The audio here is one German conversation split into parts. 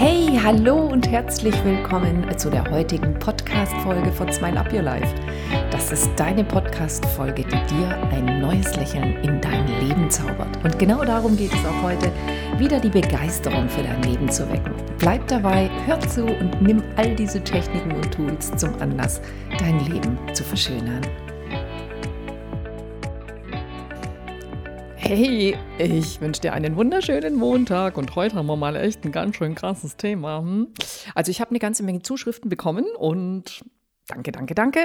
Hey, hallo und herzlich willkommen zu der heutigen Podcast-Folge von Smile Up Your Life. Das ist deine Podcast-Folge, die dir ein neues Lächeln in dein Leben zaubert. Und genau darum geht es auch heute, wieder die Begeisterung für dein Leben zu wecken. Bleib dabei, hör zu und nimm all diese Techniken und Tools zum Anlass, dein Leben zu verschönern. Hey, ich wünsche dir einen wunderschönen Montag und heute haben wir mal echt ein ganz schön krasses Thema. Hm? Also ich habe eine ganze Menge Zuschriften bekommen und danke, danke, danke.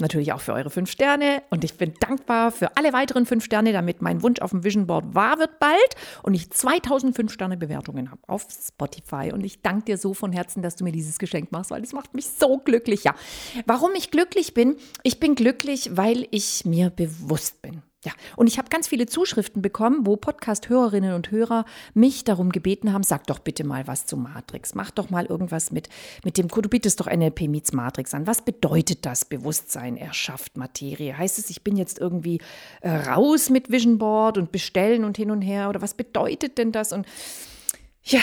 Natürlich auch für eure fünf Sterne und ich bin dankbar für alle weiteren fünf Sterne, damit mein Wunsch auf dem Vision Board wahr wird bald und ich 2000 fünf Sterne Bewertungen habe auf Spotify und ich danke dir so von Herzen, dass du mir dieses Geschenk machst, weil es macht mich so glücklich. Ja, warum ich glücklich bin? Ich bin glücklich, weil ich mir bewusst bin. Ja, und ich habe ganz viele Zuschriften bekommen, wo Podcast-Hörerinnen und Hörer mich darum gebeten haben, sag doch bitte mal was zu Matrix. Mach doch mal irgendwas mit, mit dem, du bietest doch NLP meets Matrix an. Was bedeutet das? Bewusstsein erschafft Materie. Heißt es, ich bin jetzt irgendwie äh, raus mit Vision Board und bestellen und hin und her? Oder was bedeutet denn das? Und ja,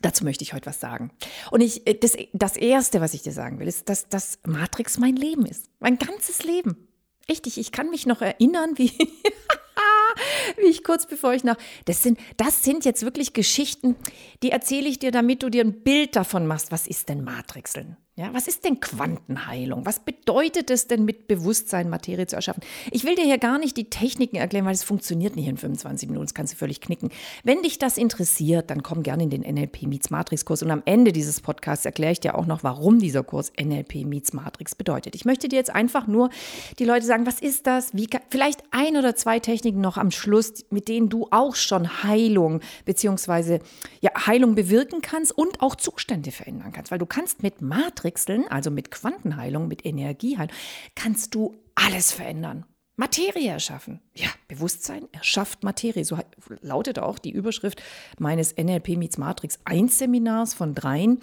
Dazu möchte ich heute was sagen. Und ich, äh, das, das Erste, was ich dir sagen will, ist, dass das Matrix mein Leben ist. Mein ganzes Leben. Richtig, ich kann mich noch erinnern, wie, wie ich kurz bevor ich nach. Das sind, das sind jetzt wirklich Geschichten, die erzähle ich dir, damit du dir ein Bild davon machst. Was ist denn Matrixeln? Ja, was ist denn Quantenheilung? Was bedeutet es denn mit Bewusstsein Materie zu erschaffen? Ich will dir hier gar nicht die Techniken erklären, weil es funktioniert nicht in 25 Minuten, das kannst du völlig knicken. Wenn dich das interessiert, dann komm gerne in den NLP Meets Matrix Kurs und am Ende dieses Podcasts erkläre ich dir auch noch, warum dieser Kurs NLP Meets Matrix bedeutet. Ich möchte dir jetzt einfach nur die Leute sagen, was ist das? Wie, vielleicht ein oder zwei Techniken noch am Schluss, mit denen du auch schon Heilung beziehungsweise ja, Heilung bewirken kannst und auch Zustände verändern kannst, weil du kannst mit Matrix Matrixeln, also mit Quantenheilung, mit Energieheilung, kannst du alles verändern. Materie erschaffen. Ja, Bewusstsein erschafft Materie. So lautet auch die Überschrift meines NLP Meets Matrix 1 Seminars von dreien.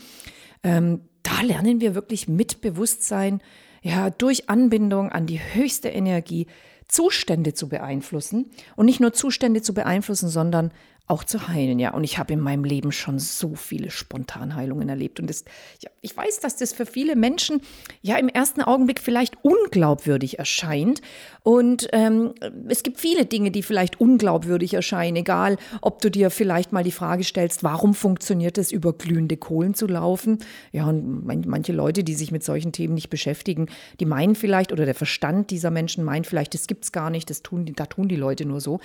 Ähm, da lernen wir wirklich mit Bewusstsein, ja, durch Anbindung an die höchste Energie Zustände zu beeinflussen. Und nicht nur Zustände zu beeinflussen, sondern auch zu heilen, ja. Und ich habe in meinem Leben schon so viele Spontanheilungen erlebt. Und das, ja, ich weiß, dass das für viele Menschen ja im ersten Augenblick vielleicht unglaubwürdig erscheint. Und ähm, es gibt viele Dinge, die vielleicht unglaubwürdig erscheinen, egal ob du dir vielleicht mal die Frage stellst, warum funktioniert es, über glühende Kohlen zu laufen? Ja, und manche Leute, die sich mit solchen Themen nicht beschäftigen, die meinen vielleicht, oder der Verstand dieser Menschen meint vielleicht, das gibt es gar nicht, das tun, da tun die Leute nur so.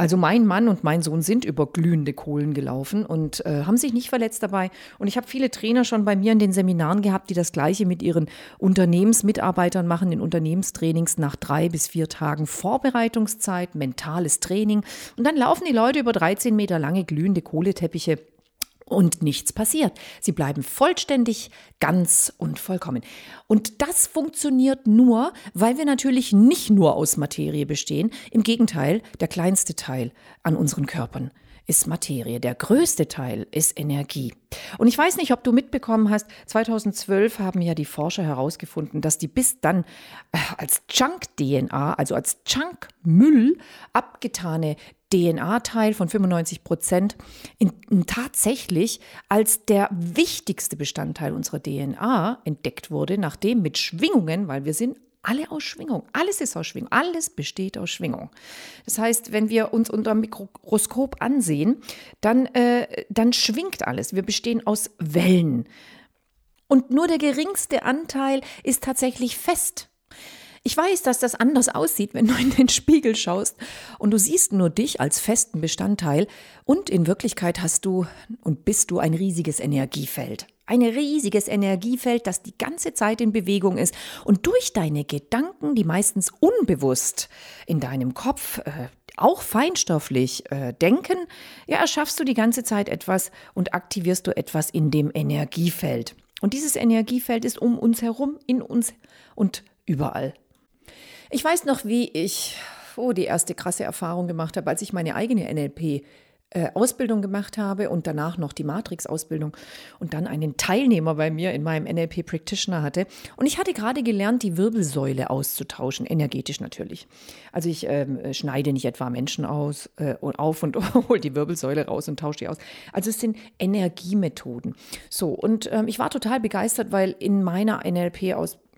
Also mein Mann und mein Sohn sind über glühende Kohlen gelaufen und äh, haben sich nicht verletzt dabei. Und ich habe viele Trainer schon bei mir in den Seminaren gehabt, die das gleiche mit ihren Unternehmensmitarbeitern machen, in Unternehmenstrainings nach drei bis vier Tagen Vorbereitungszeit, mentales Training. Und dann laufen die Leute über 13 Meter lange glühende Kohleteppiche und nichts passiert. Sie bleiben vollständig, ganz und vollkommen. Und das funktioniert nur, weil wir natürlich nicht nur aus Materie bestehen. Im Gegenteil, der kleinste Teil an unseren Körpern ist Materie. Der größte Teil ist Energie. Und ich weiß nicht, ob du mitbekommen hast, 2012 haben ja die Forscher herausgefunden, dass die bis dann äh, als Junk-DNA, also als Junk-Müll abgetane DNA-Teil von 95 Prozent tatsächlich als der wichtigste Bestandteil unserer DNA entdeckt wurde, nachdem mit Schwingungen, weil wir sind alle aus Schwingung. Alles ist aus Schwingung. Alles besteht aus Schwingung. Das heißt, wenn wir uns unter Mikroskop ansehen, dann, äh, dann schwingt alles. Wir bestehen aus Wellen. Und nur der geringste Anteil ist tatsächlich fest. Ich weiß, dass das anders aussieht, wenn du in den Spiegel schaust und du siehst nur dich als festen Bestandteil und in Wirklichkeit hast du und bist du ein riesiges Energiefeld. Ein riesiges Energiefeld, das die ganze Zeit in Bewegung ist und durch deine Gedanken, die meistens unbewusst in deinem Kopf äh, auch feinstofflich äh, denken, ja, erschaffst du die ganze Zeit etwas und aktivierst du etwas in dem Energiefeld. Und dieses Energiefeld ist um uns herum, in uns und überall. Ich weiß noch, wie ich oh, die erste krasse Erfahrung gemacht habe, als ich meine eigene NLP äh, Ausbildung gemacht habe und danach noch die Matrix-Ausbildung und dann einen Teilnehmer bei mir in meinem NLP Practitioner hatte. Und ich hatte gerade gelernt, die Wirbelsäule auszutauschen, energetisch natürlich. Also ich ähm, schneide nicht etwa Menschen aus äh, auf und hole die Wirbelsäule raus und tausche die aus. Also es sind Energiemethoden. So, und ähm, ich war total begeistert, weil in meiner NLP-Ausbildung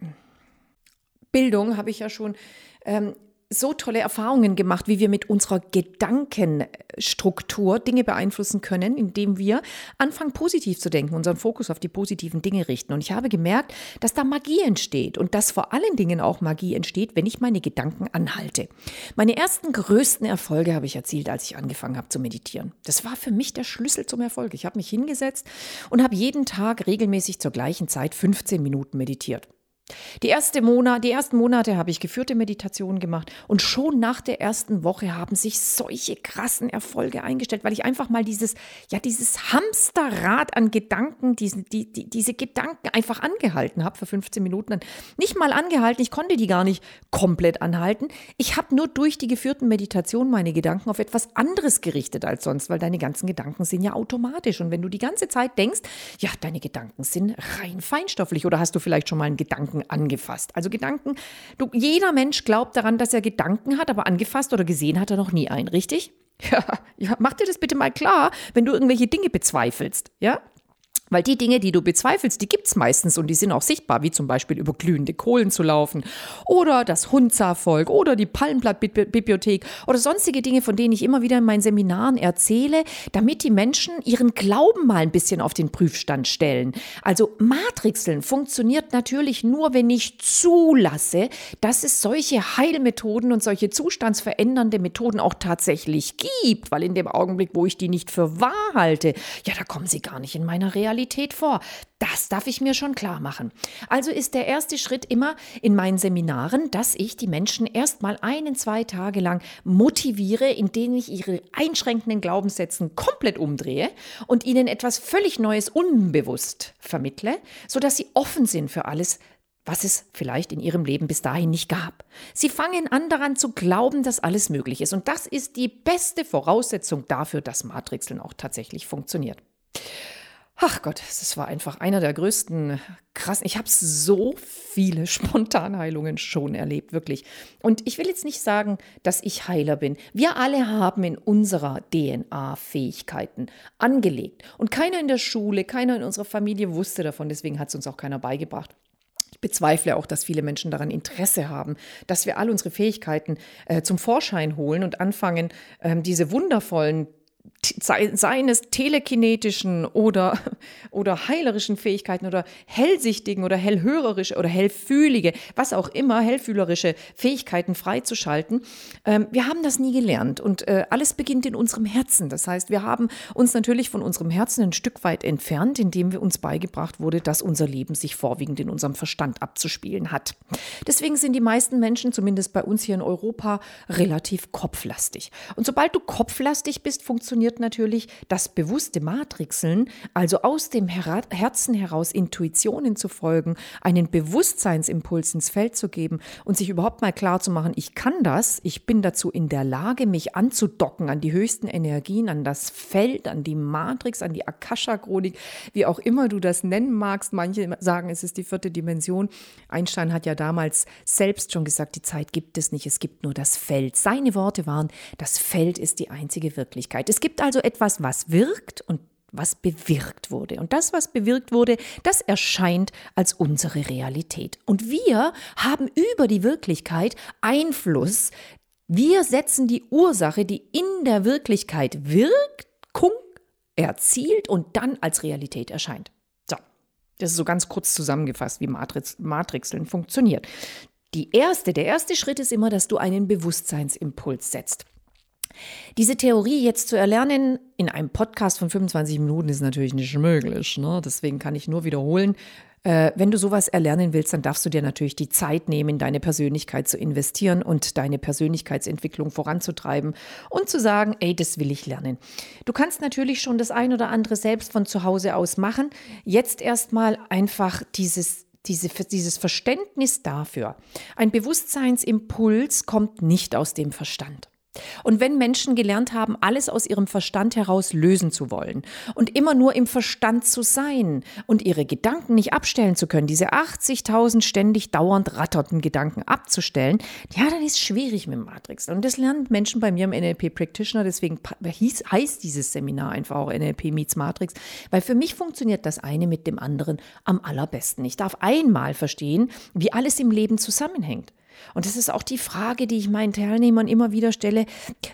habe ich ja schon ähm, so tolle Erfahrungen gemacht, wie wir mit unserer Gedankenstruktur Dinge beeinflussen können, indem wir anfangen, positiv zu denken, unseren Fokus auf die positiven Dinge richten. Und ich habe gemerkt, dass da Magie entsteht und dass vor allen Dingen auch Magie entsteht, wenn ich meine Gedanken anhalte. Meine ersten größten Erfolge habe ich erzielt, als ich angefangen habe zu meditieren. Das war für mich der Schlüssel zum Erfolg. Ich habe mich hingesetzt und habe jeden Tag regelmäßig zur gleichen Zeit 15 Minuten meditiert. Die, erste Monat, die ersten Monate habe ich geführte Meditationen gemacht und schon nach der ersten Woche haben sich solche krassen Erfolge eingestellt, weil ich einfach mal dieses, ja, dieses Hamsterrad an Gedanken, diesen, die, die, diese Gedanken einfach angehalten habe für 15 Minuten. Nicht mal angehalten, ich konnte die gar nicht komplett anhalten. Ich habe nur durch die geführten Meditationen meine Gedanken auf etwas anderes gerichtet als sonst, weil deine ganzen Gedanken sind ja automatisch. Und wenn du die ganze Zeit denkst, ja, deine Gedanken sind rein feinstofflich oder hast du vielleicht schon mal einen Gedanken angefasst. Also Gedanken, du, jeder Mensch glaubt daran, dass er Gedanken hat, aber angefasst oder gesehen hat er noch nie einen, richtig? Ja, ja, mach dir das bitte mal klar, wenn du irgendwelche Dinge bezweifelst, ja? Weil die Dinge, die du bezweifelst, die gibt es meistens und die sind auch sichtbar, wie zum Beispiel über glühende Kohlen zu laufen oder das Hunzervolk oder die Palmblattbibliothek oder sonstige Dinge, von denen ich immer wieder in meinen Seminaren erzähle, damit die Menschen ihren Glauben mal ein bisschen auf den Prüfstand stellen. Also Matrixeln funktioniert natürlich nur, wenn ich zulasse, dass es solche Heilmethoden und solche zustandsverändernde Methoden auch tatsächlich gibt, weil in dem Augenblick, wo ich die nicht für wahr halte, ja, da kommen sie gar nicht in meiner Realität Realität vor. Das darf ich mir schon klar machen. Also ist der erste Schritt immer in meinen Seminaren, dass ich die Menschen erstmal einen, zwei Tage lang motiviere, indem ich ihre einschränkenden Glaubenssätze komplett umdrehe und ihnen etwas völlig Neues unbewusst vermittle, sodass sie offen sind für alles, was es vielleicht in ihrem Leben bis dahin nicht gab. Sie fangen an daran zu glauben, dass alles möglich ist. Und das ist die beste Voraussetzung dafür, dass Matrixeln auch tatsächlich funktioniert. Ach Gott, das war einfach einer der größten krassen. Ich habe so viele Spontanheilungen schon erlebt, wirklich. Und ich will jetzt nicht sagen, dass ich Heiler bin. Wir alle haben in unserer DNA Fähigkeiten angelegt. Und keiner in der Schule, keiner in unserer Familie wusste davon. Deswegen hat es uns auch keiner beigebracht. Ich bezweifle auch, dass viele Menschen daran Interesse haben, dass wir all unsere Fähigkeiten äh, zum Vorschein holen und anfangen, ähm, diese wundervollen seines telekinetischen oder, oder heilerischen Fähigkeiten oder hellsichtigen oder hellhörerische oder hellfühlige, was auch immer, hellfühlerische Fähigkeiten freizuschalten. Ähm, wir haben das nie gelernt und äh, alles beginnt in unserem Herzen. Das heißt, wir haben uns natürlich von unserem Herzen ein Stück weit entfernt, indem wir uns beigebracht wurde, dass unser Leben sich vorwiegend in unserem Verstand abzuspielen hat. Deswegen sind die meisten Menschen, zumindest bei uns hier in Europa, relativ kopflastig. Und sobald du kopflastig bist, funktioniert funktioniert natürlich das bewusste Matrixeln, also aus dem Her Herzen heraus Intuitionen zu folgen, einen Bewusstseinsimpuls ins Feld zu geben und sich überhaupt mal klar zu machen, ich kann das, ich bin dazu in der Lage, mich anzudocken an die höchsten Energien, an das Feld, an die Matrix, an die Akasha-Chronik, wie auch immer du das nennen magst. Manche sagen, es ist die vierte Dimension. Einstein hat ja damals selbst schon gesagt, die Zeit gibt es nicht, es gibt nur das Feld. Seine Worte waren, das Feld ist die einzige Wirklichkeit. Es gibt also etwas, was wirkt und was bewirkt wurde. Und das, was bewirkt wurde, das erscheint als unsere Realität. Und wir haben über die Wirklichkeit Einfluss. Wir setzen die Ursache, die in der Wirklichkeit Wirkung erzielt und dann als Realität erscheint. So, das ist so ganz kurz zusammengefasst, wie Matrix, Matrixeln funktioniert. Die erste, der erste Schritt ist immer, dass du einen Bewusstseinsimpuls setzt. Diese Theorie jetzt zu erlernen in einem Podcast von 25 Minuten ist natürlich nicht möglich. Ne? Deswegen kann ich nur wiederholen, äh, wenn du sowas erlernen willst, dann darfst du dir natürlich die Zeit nehmen, deine Persönlichkeit zu investieren und deine Persönlichkeitsentwicklung voranzutreiben und zu sagen, ey, das will ich lernen. Du kannst natürlich schon das ein oder andere selbst von zu Hause aus machen. Jetzt erstmal einfach dieses diese, dieses Verständnis dafür. Ein Bewusstseinsimpuls kommt nicht aus dem Verstand. Und wenn Menschen gelernt haben, alles aus ihrem Verstand heraus lösen zu wollen und immer nur im Verstand zu sein und ihre Gedanken nicht abstellen zu können, diese 80.000 ständig dauernd ratterten Gedanken abzustellen, ja, dann ist es schwierig mit Matrix. Und das lernen Menschen bei mir im NLP Practitioner, deswegen hieß, heißt dieses Seminar einfach auch NLP Meets Matrix, weil für mich funktioniert das eine mit dem anderen am allerbesten. Ich darf einmal verstehen, wie alles im Leben zusammenhängt. Und das ist auch die Frage, die ich meinen Teilnehmern immer wieder stelle.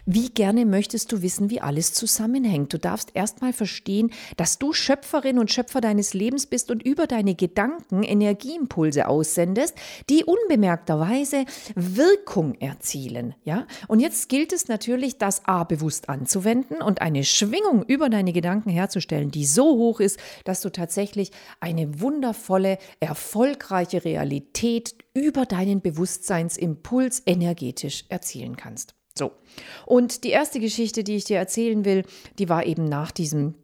Wie gerne möchtest du wissen, wie alles zusammenhängt? Du darfst erstmal verstehen, dass du Schöpferin und Schöpfer deines Lebens bist und über deine Gedanken Energieimpulse aussendest, die unbemerkterweise Wirkung erzielen. Ja? Und jetzt gilt es natürlich, das A bewusst anzuwenden und eine Schwingung über deine Gedanken herzustellen, die so hoch ist, dass du tatsächlich eine wundervolle, erfolgreiche Realität über deinen Bewusstseinsimpuls energetisch erzielen kannst. So. Und die erste Geschichte, die ich dir erzählen will, die war eben nach diesem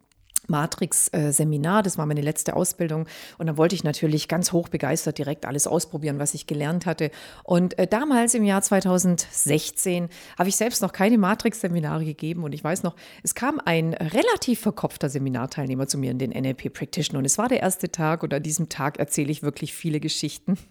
Matrix-Seminar, das war meine letzte Ausbildung. Und dann wollte ich natürlich ganz hoch begeistert direkt alles ausprobieren, was ich gelernt hatte. Und äh, damals im Jahr 2016 habe ich selbst noch keine Matrix-Seminare gegeben. Und ich weiß noch, es kam ein relativ verkopfter Seminarteilnehmer zu mir in den NLP Practitioner. Und es war der erste Tag und an diesem Tag erzähle ich wirklich viele Geschichten.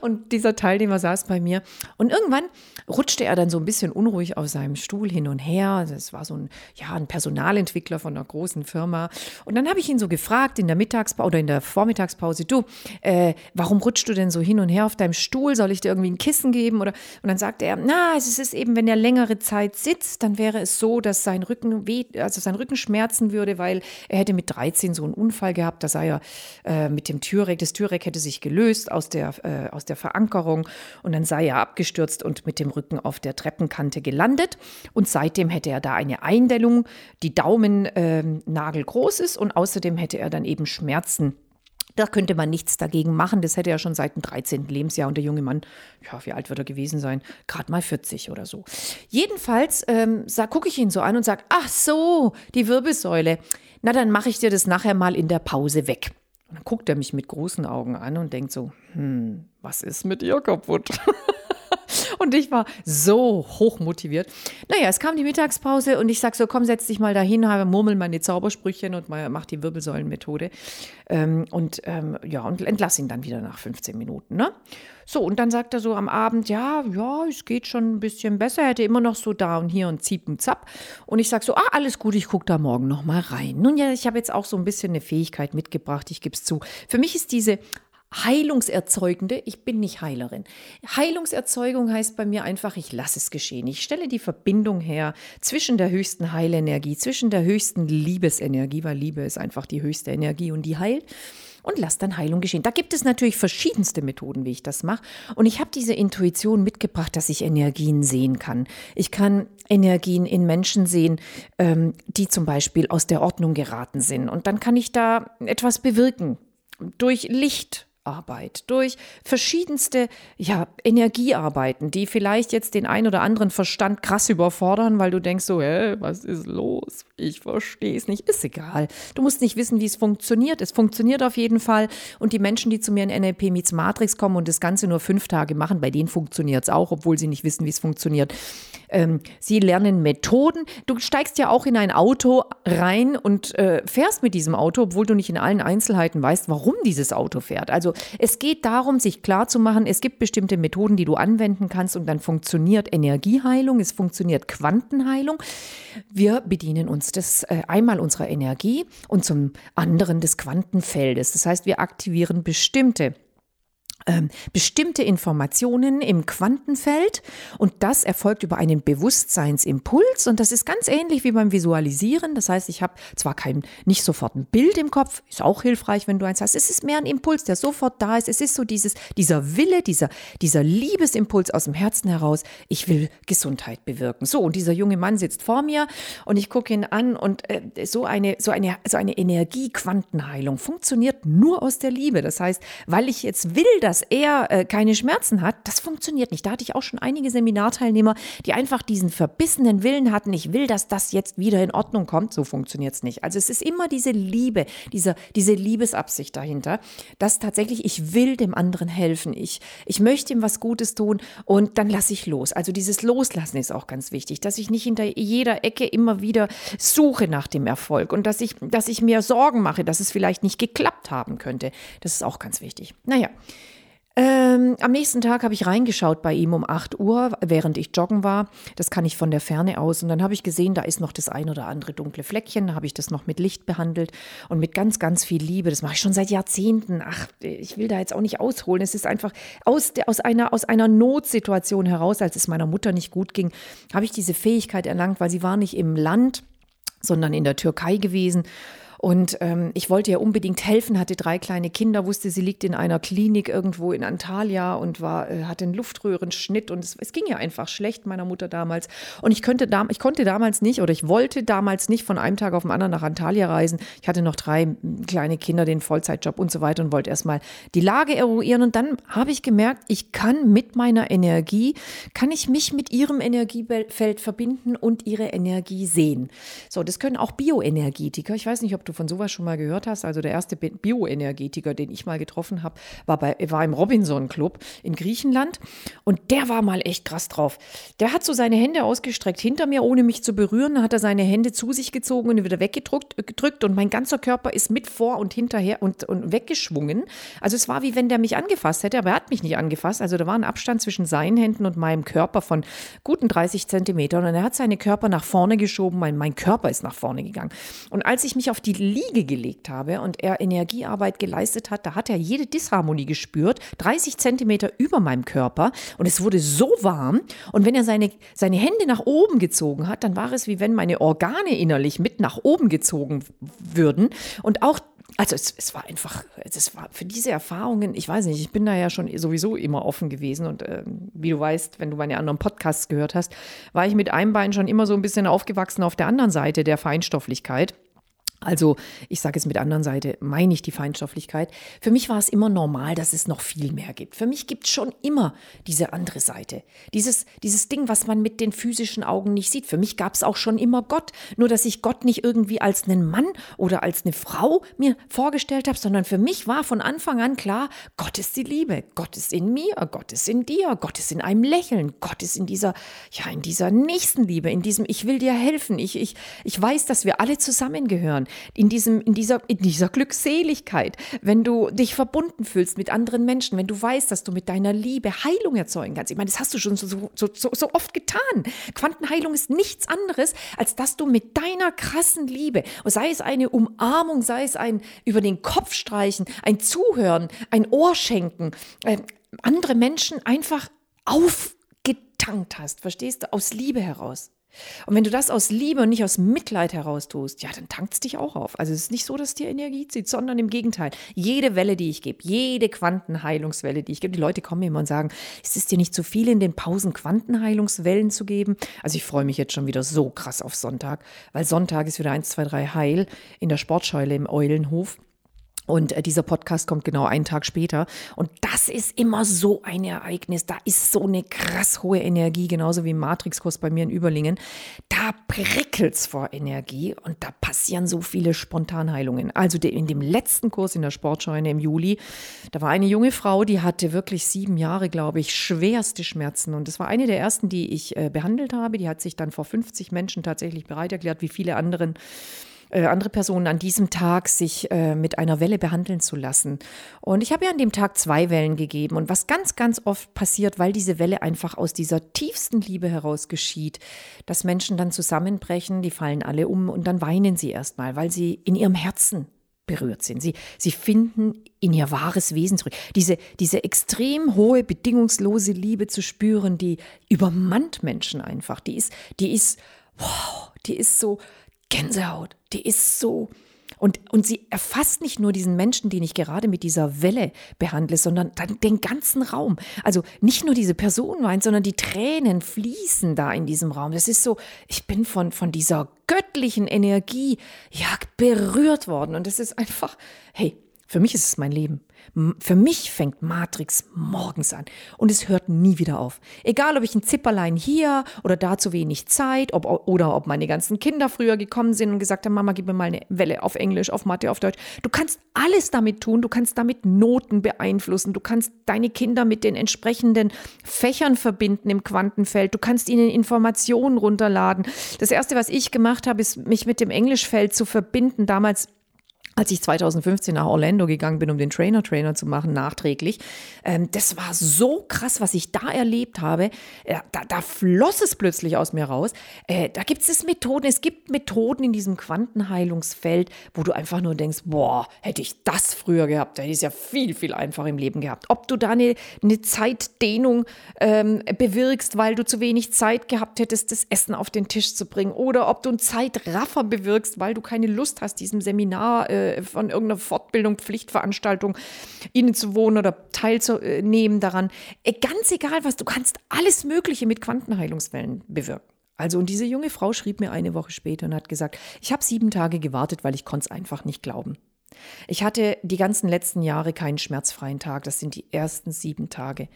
Und dieser Teilnehmer saß bei mir und irgendwann rutschte er dann so ein bisschen unruhig auf seinem Stuhl hin und her. Das war so ein, ja, ein Personalentwickler von einer großen Firma. Und dann habe ich ihn so gefragt in der Mittagspause oder in der Vormittagspause, du, äh, warum rutschst du denn so hin und her auf deinem Stuhl? Soll ich dir irgendwie ein Kissen geben? Oder, und dann sagte er, na, es ist eben, wenn er längere Zeit sitzt, dann wäre es so, dass sein Rücken weh, also sein Rücken schmerzen würde, weil er hätte mit 13 so einen Unfall gehabt. Da sei er äh, mit dem Türreck, das Türreck hätte sich gelöst aus der äh, aus der Verankerung und dann sei er abgestürzt und mit dem Rücken auf der Treppenkante gelandet. Und seitdem hätte er da eine Eindellung, die Daumennagel äh, groß ist und außerdem hätte er dann eben Schmerzen da könnte man nichts dagegen machen. Das hätte er schon seit dem 13. Lebensjahr. Und der junge Mann, ja, wie alt wird er gewesen sein? Gerade mal 40 oder so. Jedenfalls ähm, gucke ich ihn so an und sage, ach so, die Wirbelsäule. Na, dann mache ich dir das nachher mal in der Pause weg. Dann guckt er mich mit großen Augen an und denkt so, hm, was ist mit ihr kaputt? Und ich war so hoch motiviert. Naja, es kam die Mittagspause und ich sag so, komm, setz dich mal dahin, murmel meine Zaubersprüchchen und mach die Wirbelsäulenmethode. Ähm, und ähm, ja, und entlass ihn dann wieder nach 15 Minuten. Ne? So, und dann sagt er so am Abend, ja, ja, es geht schon ein bisschen besser. Er hätte immer noch so da und hier und ziep und zapp. Und ich sage so, ah, alles gut, ich gucke da morgen noch mal rein. Nun ja, ich habe jetzt auch so ein bisschen eine Fähigkeit mitgebracht, ich gebe es zu. Für mich ist diese Heilungserzeugende, ich bin nicht Heilerin. Heilungserzeugung heißt bei mir einfach, ich lasse es geschehen. Ich stelle die Verbindung her zwischen der höchsten Heilenergie, zwischen der höchsten Liebesenergie, weil Liebe ist einfach die höchste Energie und die heilt und lass dann Heilung geschehen. Da gibt es natürlich verschiedenste Methoden, wie ich das mache. Und ich habe diese Intuition mitgebracht, dass ich Energien sehen kann. Ich kann Energien in Menschen sehen, ähm, die zum Beispiel aus der Ordnung geraten sind. Und dann kann ich da etwas bewirken. Durch Licht, Arbeit, durch verschiedenste ja, Energiearbeiten, die vielleicht jetzt den ein oder anderen Verstand krass überfordern, weil du denkst so, hä, was ist los? Ich verstehe es nicht. Ist egal. Du musst nicht wissen, wie es funktioniert. Es funktioniert auf jeden Fall. Und die Menschen, die zu mir in NLP Meets Matrix kommen und das Ganze nur fünf Tage machen, bei denen funktioniert es auch, obwohl sie nicht wissen, wie es funktioniert. Ähm, sie lernen Methoden. Du steigst ja auch in ein Auto rein und äh, fährst mit diesem Auto, obwohl du nicht in allen Einzelheiten weißt, warum dieses Auto fährt. Also es geht darum, sich klarzumachen, es gibt bestimmte Methoden, die du anwenden kannst und dann funktioniert Energieheilung, es funktioniert Quantenheilung. Wir bedienen uns das äh, einmal unserer Energie und zum anderen des Quantenfeldes. Das heißt, wir aktivieren bestimmte bestimmte Informationen im Quantenfeld und das erfolgt über einen Bewusstseinsimpuls und das ist ganz ähnlich wie beim Visualisieren. Das heißt, ich habe zwar kein nicht sofort ein Bild im Kopf, ist auch hilfreich, wenn du eins hast. Es ist mehr ein Impuls, der sofort da ist. Es ist so dieses dieser Wille, dieser dieser Liebesimpuls aus dem Herzen heraus. Ich will Gesundheit bewirken. So und dieser junge Mann sitzt vor mir und ich gucke ihn an und äh, so eine so eine so eine Energiequantenheilung funktioniert nur aus der Liebe. Das heißt, weil ich jetzt will, dass dass er äh, keine Schmerzen hat, das funktioniert nicht. Da hatte ich auch schon einige Seminarteilnehmer, die einfach diesen verbissenen Willen hatten, ich will, dass das jetzt wieder in Ordnung kommt. So funktioniert es nicht. Also es ist immer diese Liebe, diese, diese Liebesabsicht dahinter, dass tatsächlich ich will dem anderen helfen. Ich, ich möchte ihm was Gutes tun und dann lasse ich los. Also dieses Loslassen ist auch ganz wichtig, dass ich nicht hinter jeder Ecke immer wieder suche nach dem Erfolg und dass ich, dass ich mir Sorgen mache, dass es vielleicht nicht geklappt haben könnte. Das ist auch ganz wichtig. Naja. Ähm, am nächsten Tag habe ich reingeschaut bei ihm um 8 Uhr, während ich joggen war. Das kann ich von der Ferne aus. Und dann habe ich gesehen, da ist noch das ein oder andere dunkle Fleckchen. Da habe ich das noch mit Licht behandelt und mit ganz, ganz viel Liebe. Das mache ich schon seit Jahrzehnten. Ach, ich will da jetzt auch nicht ausholen. Es ist einfach aus, aus, einer, aus einer Notsituation heraus, als es meiner Mutter nicht gut ging, habe ich diese Fähigkeit erlangt, weil sie war nicht im Land, sondern in der Türkei gewesen. Und ähm, ich wollte ihr unbedingt helfen, hatte drei kleine Kinder, wusste, sie liegt in einer Klinik irgendwo in Antalya und war, äh, hatte einen Luftröhrenschnitt und es, es, ging ihr einfach schlecht, meiner Mutter damals. Und ich, könnte da, ich konnte damals nicht oder ich wollte damals nicht von einem Tag auf den anderen nach Antalya reisen. Ich hatte noch drei kleine Kinder, den Vollzeitjob und so weiter und wollte erstmal die Lage eruieren. Und dann habe ich gemerkt, ich kann mit meiner Energie, kann ich mich mit ihrem Energiefeld verbinden und ihre Energie sehen. So, das können auch Bioenergetiker. Ich weiß nicht, ob du von sowas schon mal gehört hast. Also der erste Bioenergetiker, den ich mal getroffen habe, war, war im Robinson Club in Griechenland. Und der war mal echt krass drauf. Der hat so seine Hände ausgestreckt hinter mir, ohne mich zu berühren. Hat er seine Hände zu sich gezogen und wieder weggedrückt gedrückt, und mein ganzer Körper ist mit vor und hinterher und, und weggeschwungen. Also es war wie wenn der mich angefasst hätte, aber er hat mich nicht angefasst. Also da war ein Abstand zwischen seinen Händen und meinem Körper von guten 30 Zentimetern. Und er hat seine Körper nach vorne geschoben. Mein, mein Körper ist nach vorne gegangen. Und als ich mich auf die Liege gelegt habe und er Energiearbeit geleistet hat, da hat er jede Disharmonie gespürt, 30 Zentimeter über meinem Körper und es wurde so warm und wenn er seine, seine Hände nach oben gezogen hat, dann war es wie wenn meine Organe innerlich mit nach oben gezogen würden und auch also es, es, war einfach, es war für diese Erfahrungen, ich weiß nicht, ich bin da ja schon sowieso immer offen gewesen und äh, wie du weißt, wenn du meine anderen Podcasts gehört hast, war ich mit einem Bein schon immer so ein bisschen aufgewachsen auf der anderen Seite der Feinstofflichkeit. Also ich sage es mit der anderen Seite, meine ich die Feinstofflichkeit. Für mich war es immer normal, dass es noch viel mehr gibt. Für mich gibt es schon immer diese andere Seite. Dieses, dieses Ding, was man mit den physischen Augen nicht sieht. Für mich gab es auch schon immer Gott. Nur, dass ich Gott nicht irgendwie als einen Mann oder als eine Frau mir vorgestellt habe, sondern für mich war von Anfang an klar, Gott ist die Liebe. Gott ist in mir, Gott ist in dir, Gott ist in einem Lächeln, Gott ist in dieser, ja, in dieser Nächstenliebe, in diesem Ich will dir helfen. Ich, ich, ich weiß, dass wir alle zusammengehören in, diesem, in, dieser, in dieser Glückseligkeit, wenn du dich verbunden fühlst mit anderen Menschen, wenn du weißt, dass du mit deiner Liebe Heilung erzeugen kannst. Ich meine, das hast du schon so, so, so, so oft getan. Quantenheilung ist nichts anderes, als dass du mit deiner krassen Liebe, sei es eine Umarmung, sei es ein über den Kopf streichen, ein Zuhören, ein Ohr schenken, äh, andere Menschen einfach aufgetankt hast, verstehst du, aus Liebe heraus. Und wenn du das aus Liebe und nicht aus Mitleid heraus tust, ja, dann tankt es dich auch auf. Also es ist nicht so, dass dir Energie zieht, sondern im Gegenteil. Jede Welle, die ich gebe, jede Quantenheilungswelle, die ich gebe, die Leute kommen immer und sagen, ist es dir nicht zu viel, in den Pausen Quantenheilungswellen zu geben? Also ich freue mich jetzt schon wieder so krass auf Sonntag, weil Sonntag ist wieder 1, 2, 3 Heil in der Sportscheule im Eulenhof. Und äh, dieser Podcast kommt genau einen Tag später. Und das ist immer so ein Ereignis. Da ist so eine krass hohe Energie, genauso wie im Matrixkurs bei mir in Überlingen. Da prickelt's vor Energie und da passieren so viele Spontanheilungen. Also in dem letzten Kurs in der Sportscheune im Juli, da war eine junge Frau, die hatte wirklich sieben Jahre, glaube ich, schwerste Schmerzen. Und das war eine der ersten, die ich äh, behandelt habe. Die hat sich dann vor 50 Menschen tatsächlich bereit erklärt, wie viele anderen äh, andere Personen an diesem Tag sich äh, mit einer Welle behandeln zu lassen. Und ich habe ja an dem Tag zwei Wellen gegeben. Und was ganz, ganz oft passiert, weil diese Welle einfach aus dieser tiefsten Liebe heraus geschieht, dass Menschen dann zusammenbrechen, die fallen alle um und dann weinen sie erstmal, weil sie in ihrem Herzen berührt sind. Sie, sie finden in ihr wahres Wesen zurück. Diese, diese extrem hohe, bedingungslose Liebe zu spüren, die übermannt Menschen einfach. Die ist, die ist, wow, die ist so, Gänsehaut, die ist so. Und, und sie erfasst nicht nur diesen Menschen, den ich gerade mit dieser Welle behandle, sondern den ganzen Raum. Also nicht nur diese Person weint, sondern die Tränen fließen da in diesem Raum. Das ist so, ich bin von, von dieser göttlichen Energie ja, berührt worden. Und es ist einfach, hey, für mich ist es mein Leben. Für mich fängt Matrix morgens an und es hört nie wieder auf. Egal, ob ich ein Zipperlein hier oder da zu wenig Zeit ob, oder ob meine ganzen Kinder früher gekommen sind und gesagt haben, Mama, gib mir mal eine Welle auf Englisch, auf Mathe, auf Deutsch. Du kannst alles damit tun, du kannst damit Noten beeinflussen, du kannst deine Kinder mit den entsprechenden Fächern verbinden im Quantenfeld, du kannst ihnen Informationen runterladen. Das Erste, was ich gemacht habe, ist, mich mit dem Englischfeld zu verbinden. Damals als ich 2015 nach Orlando gegangen bin, um den Trainer-Trainer zu machen, nachträglich. Ähm, das war so krass, was ich da erlebt habe. Äh, da, da, floss es plötzlich aus mir raus. Äh, da gibt es Methoden, es gibt Methoden in diesem Quantenheilungsfeld, wo du einfach nur denkst, boah, hätte ich das früher gehabt, hätte ich es ja viel, viel einfacher im Leben gehabt. Ob du da eine, eine Zeitdehnung ähm, bewirkst, weil du zu wenig Zeit gehabt hättest, das Essen auf den Tisch zu bringen, oder ob du einen Zeitraffer bewirkst, weil du keine Lust hast, diesem Seminar äh, von irgendeiner Fortbildung, Pflichtveranstaltung ihnen zu wohnen oder teilzunehmen daran. Äh, ganz egal was, du kannst alles Mögliche mit Quantenheilungswellen bewirken. Also und diese junge Frau schrieb mir eine Woche später und hat gesagt, ich habe sieben Tage gewartet, weil ich konnte es einfach nicht glauben. Ich hatte die ganzen letzten Jahre keinen schmerzfreien Tag. Das sind die ersten sieben Tage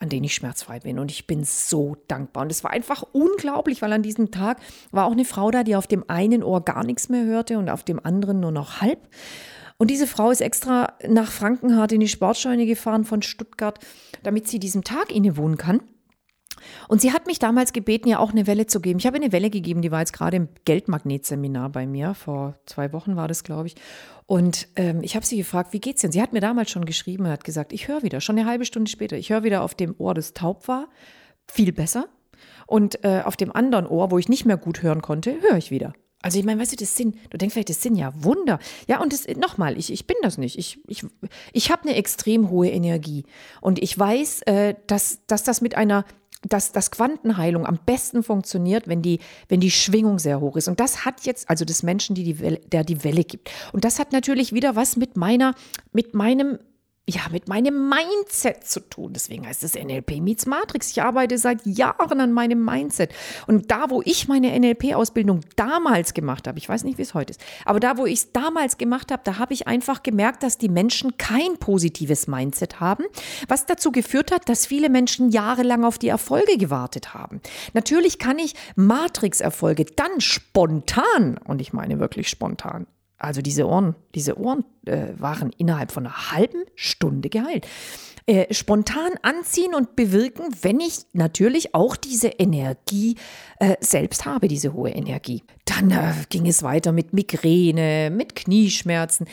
an denen ich schmerzfrei bin. Und ich bin so dankbar. Und es war einfach unglaublich, weil an diesem Tag war auch eine Frau da, die auf dem einen Ohr gar nichts mehr hörte und auf dem anderen nur noch halb. Und diese Frau ist extra nach Frankenhardt in die Sportscheune gefahren von Stuttgart, damit sie diesem Tag innewohnen kann. Und sie hat mich damals gebeten, ja auch eine Welle zu geben. Ich habe eine Welle gegeben, die war jetzt gerade im Geldmagnetseminar bei mir. Vor zwei Wochen war das, glaube ich. Und ähm, ich habe sie gefragt, wie geht's denn? Sie hat mir damals schon geschrieben und hat gesagt, ich höre wieder, schon eine halbe Stunde später, ich höre wieder auf dem Ohr, das taub war, viel besser. Und äh, auf dem anderen Ohr, wo ich nicht mehr gut hören konnte, höre ich wieder. Also ich meine, weißt du, das sind, du denkst vielleicht, das sind ja Wunder. Ja, und nochmal, ich, ich bin das nicht. Ich, ich, ich habe eine extrem hohe Energie. Und ich weiß, äh, dass, dass das mit einer dass, dass Quantenheilung am besten funktioniert, wenn die, wenn die Schwingung sehr hoch ist. Und das hat jetzt, also des Menschen, die die Welle, der die Welle gibt. Und das hat natürlich wieder was mit meiner, mit meinem ja, mit meinem Mindset zu tun. Deswegen heißt es NLP Meets Matrix. Ich arbeite seit Jahren an meinem Mindset. Und da, wo ich meine NLP-Ausbildung damals gemacht habe, ich weiß nicht, wie es heute ist, aber da, wo ich es damals gemacht habe, da habe ich einfach gemerkt, dass die Menschen kein positives Mindset haben, was dazu geführt hat, dass viele Menschen jahrelang auf die Erfolge gewartet haben. Natürlich kann ich Matrix-Erfolge dann spontan, und ich meine wirklich spontan, also diese Ohren, diese Ohren äh, waren innerhalb von einer halben Stunde geheilt. Äh, spontan anziehen und bewirken, wenn ich natürlich auch diese Energie äh, selbst habe, diese hohe Energie. Dann äh, ging es weiter mit Migräne, mit Knieschmerzen.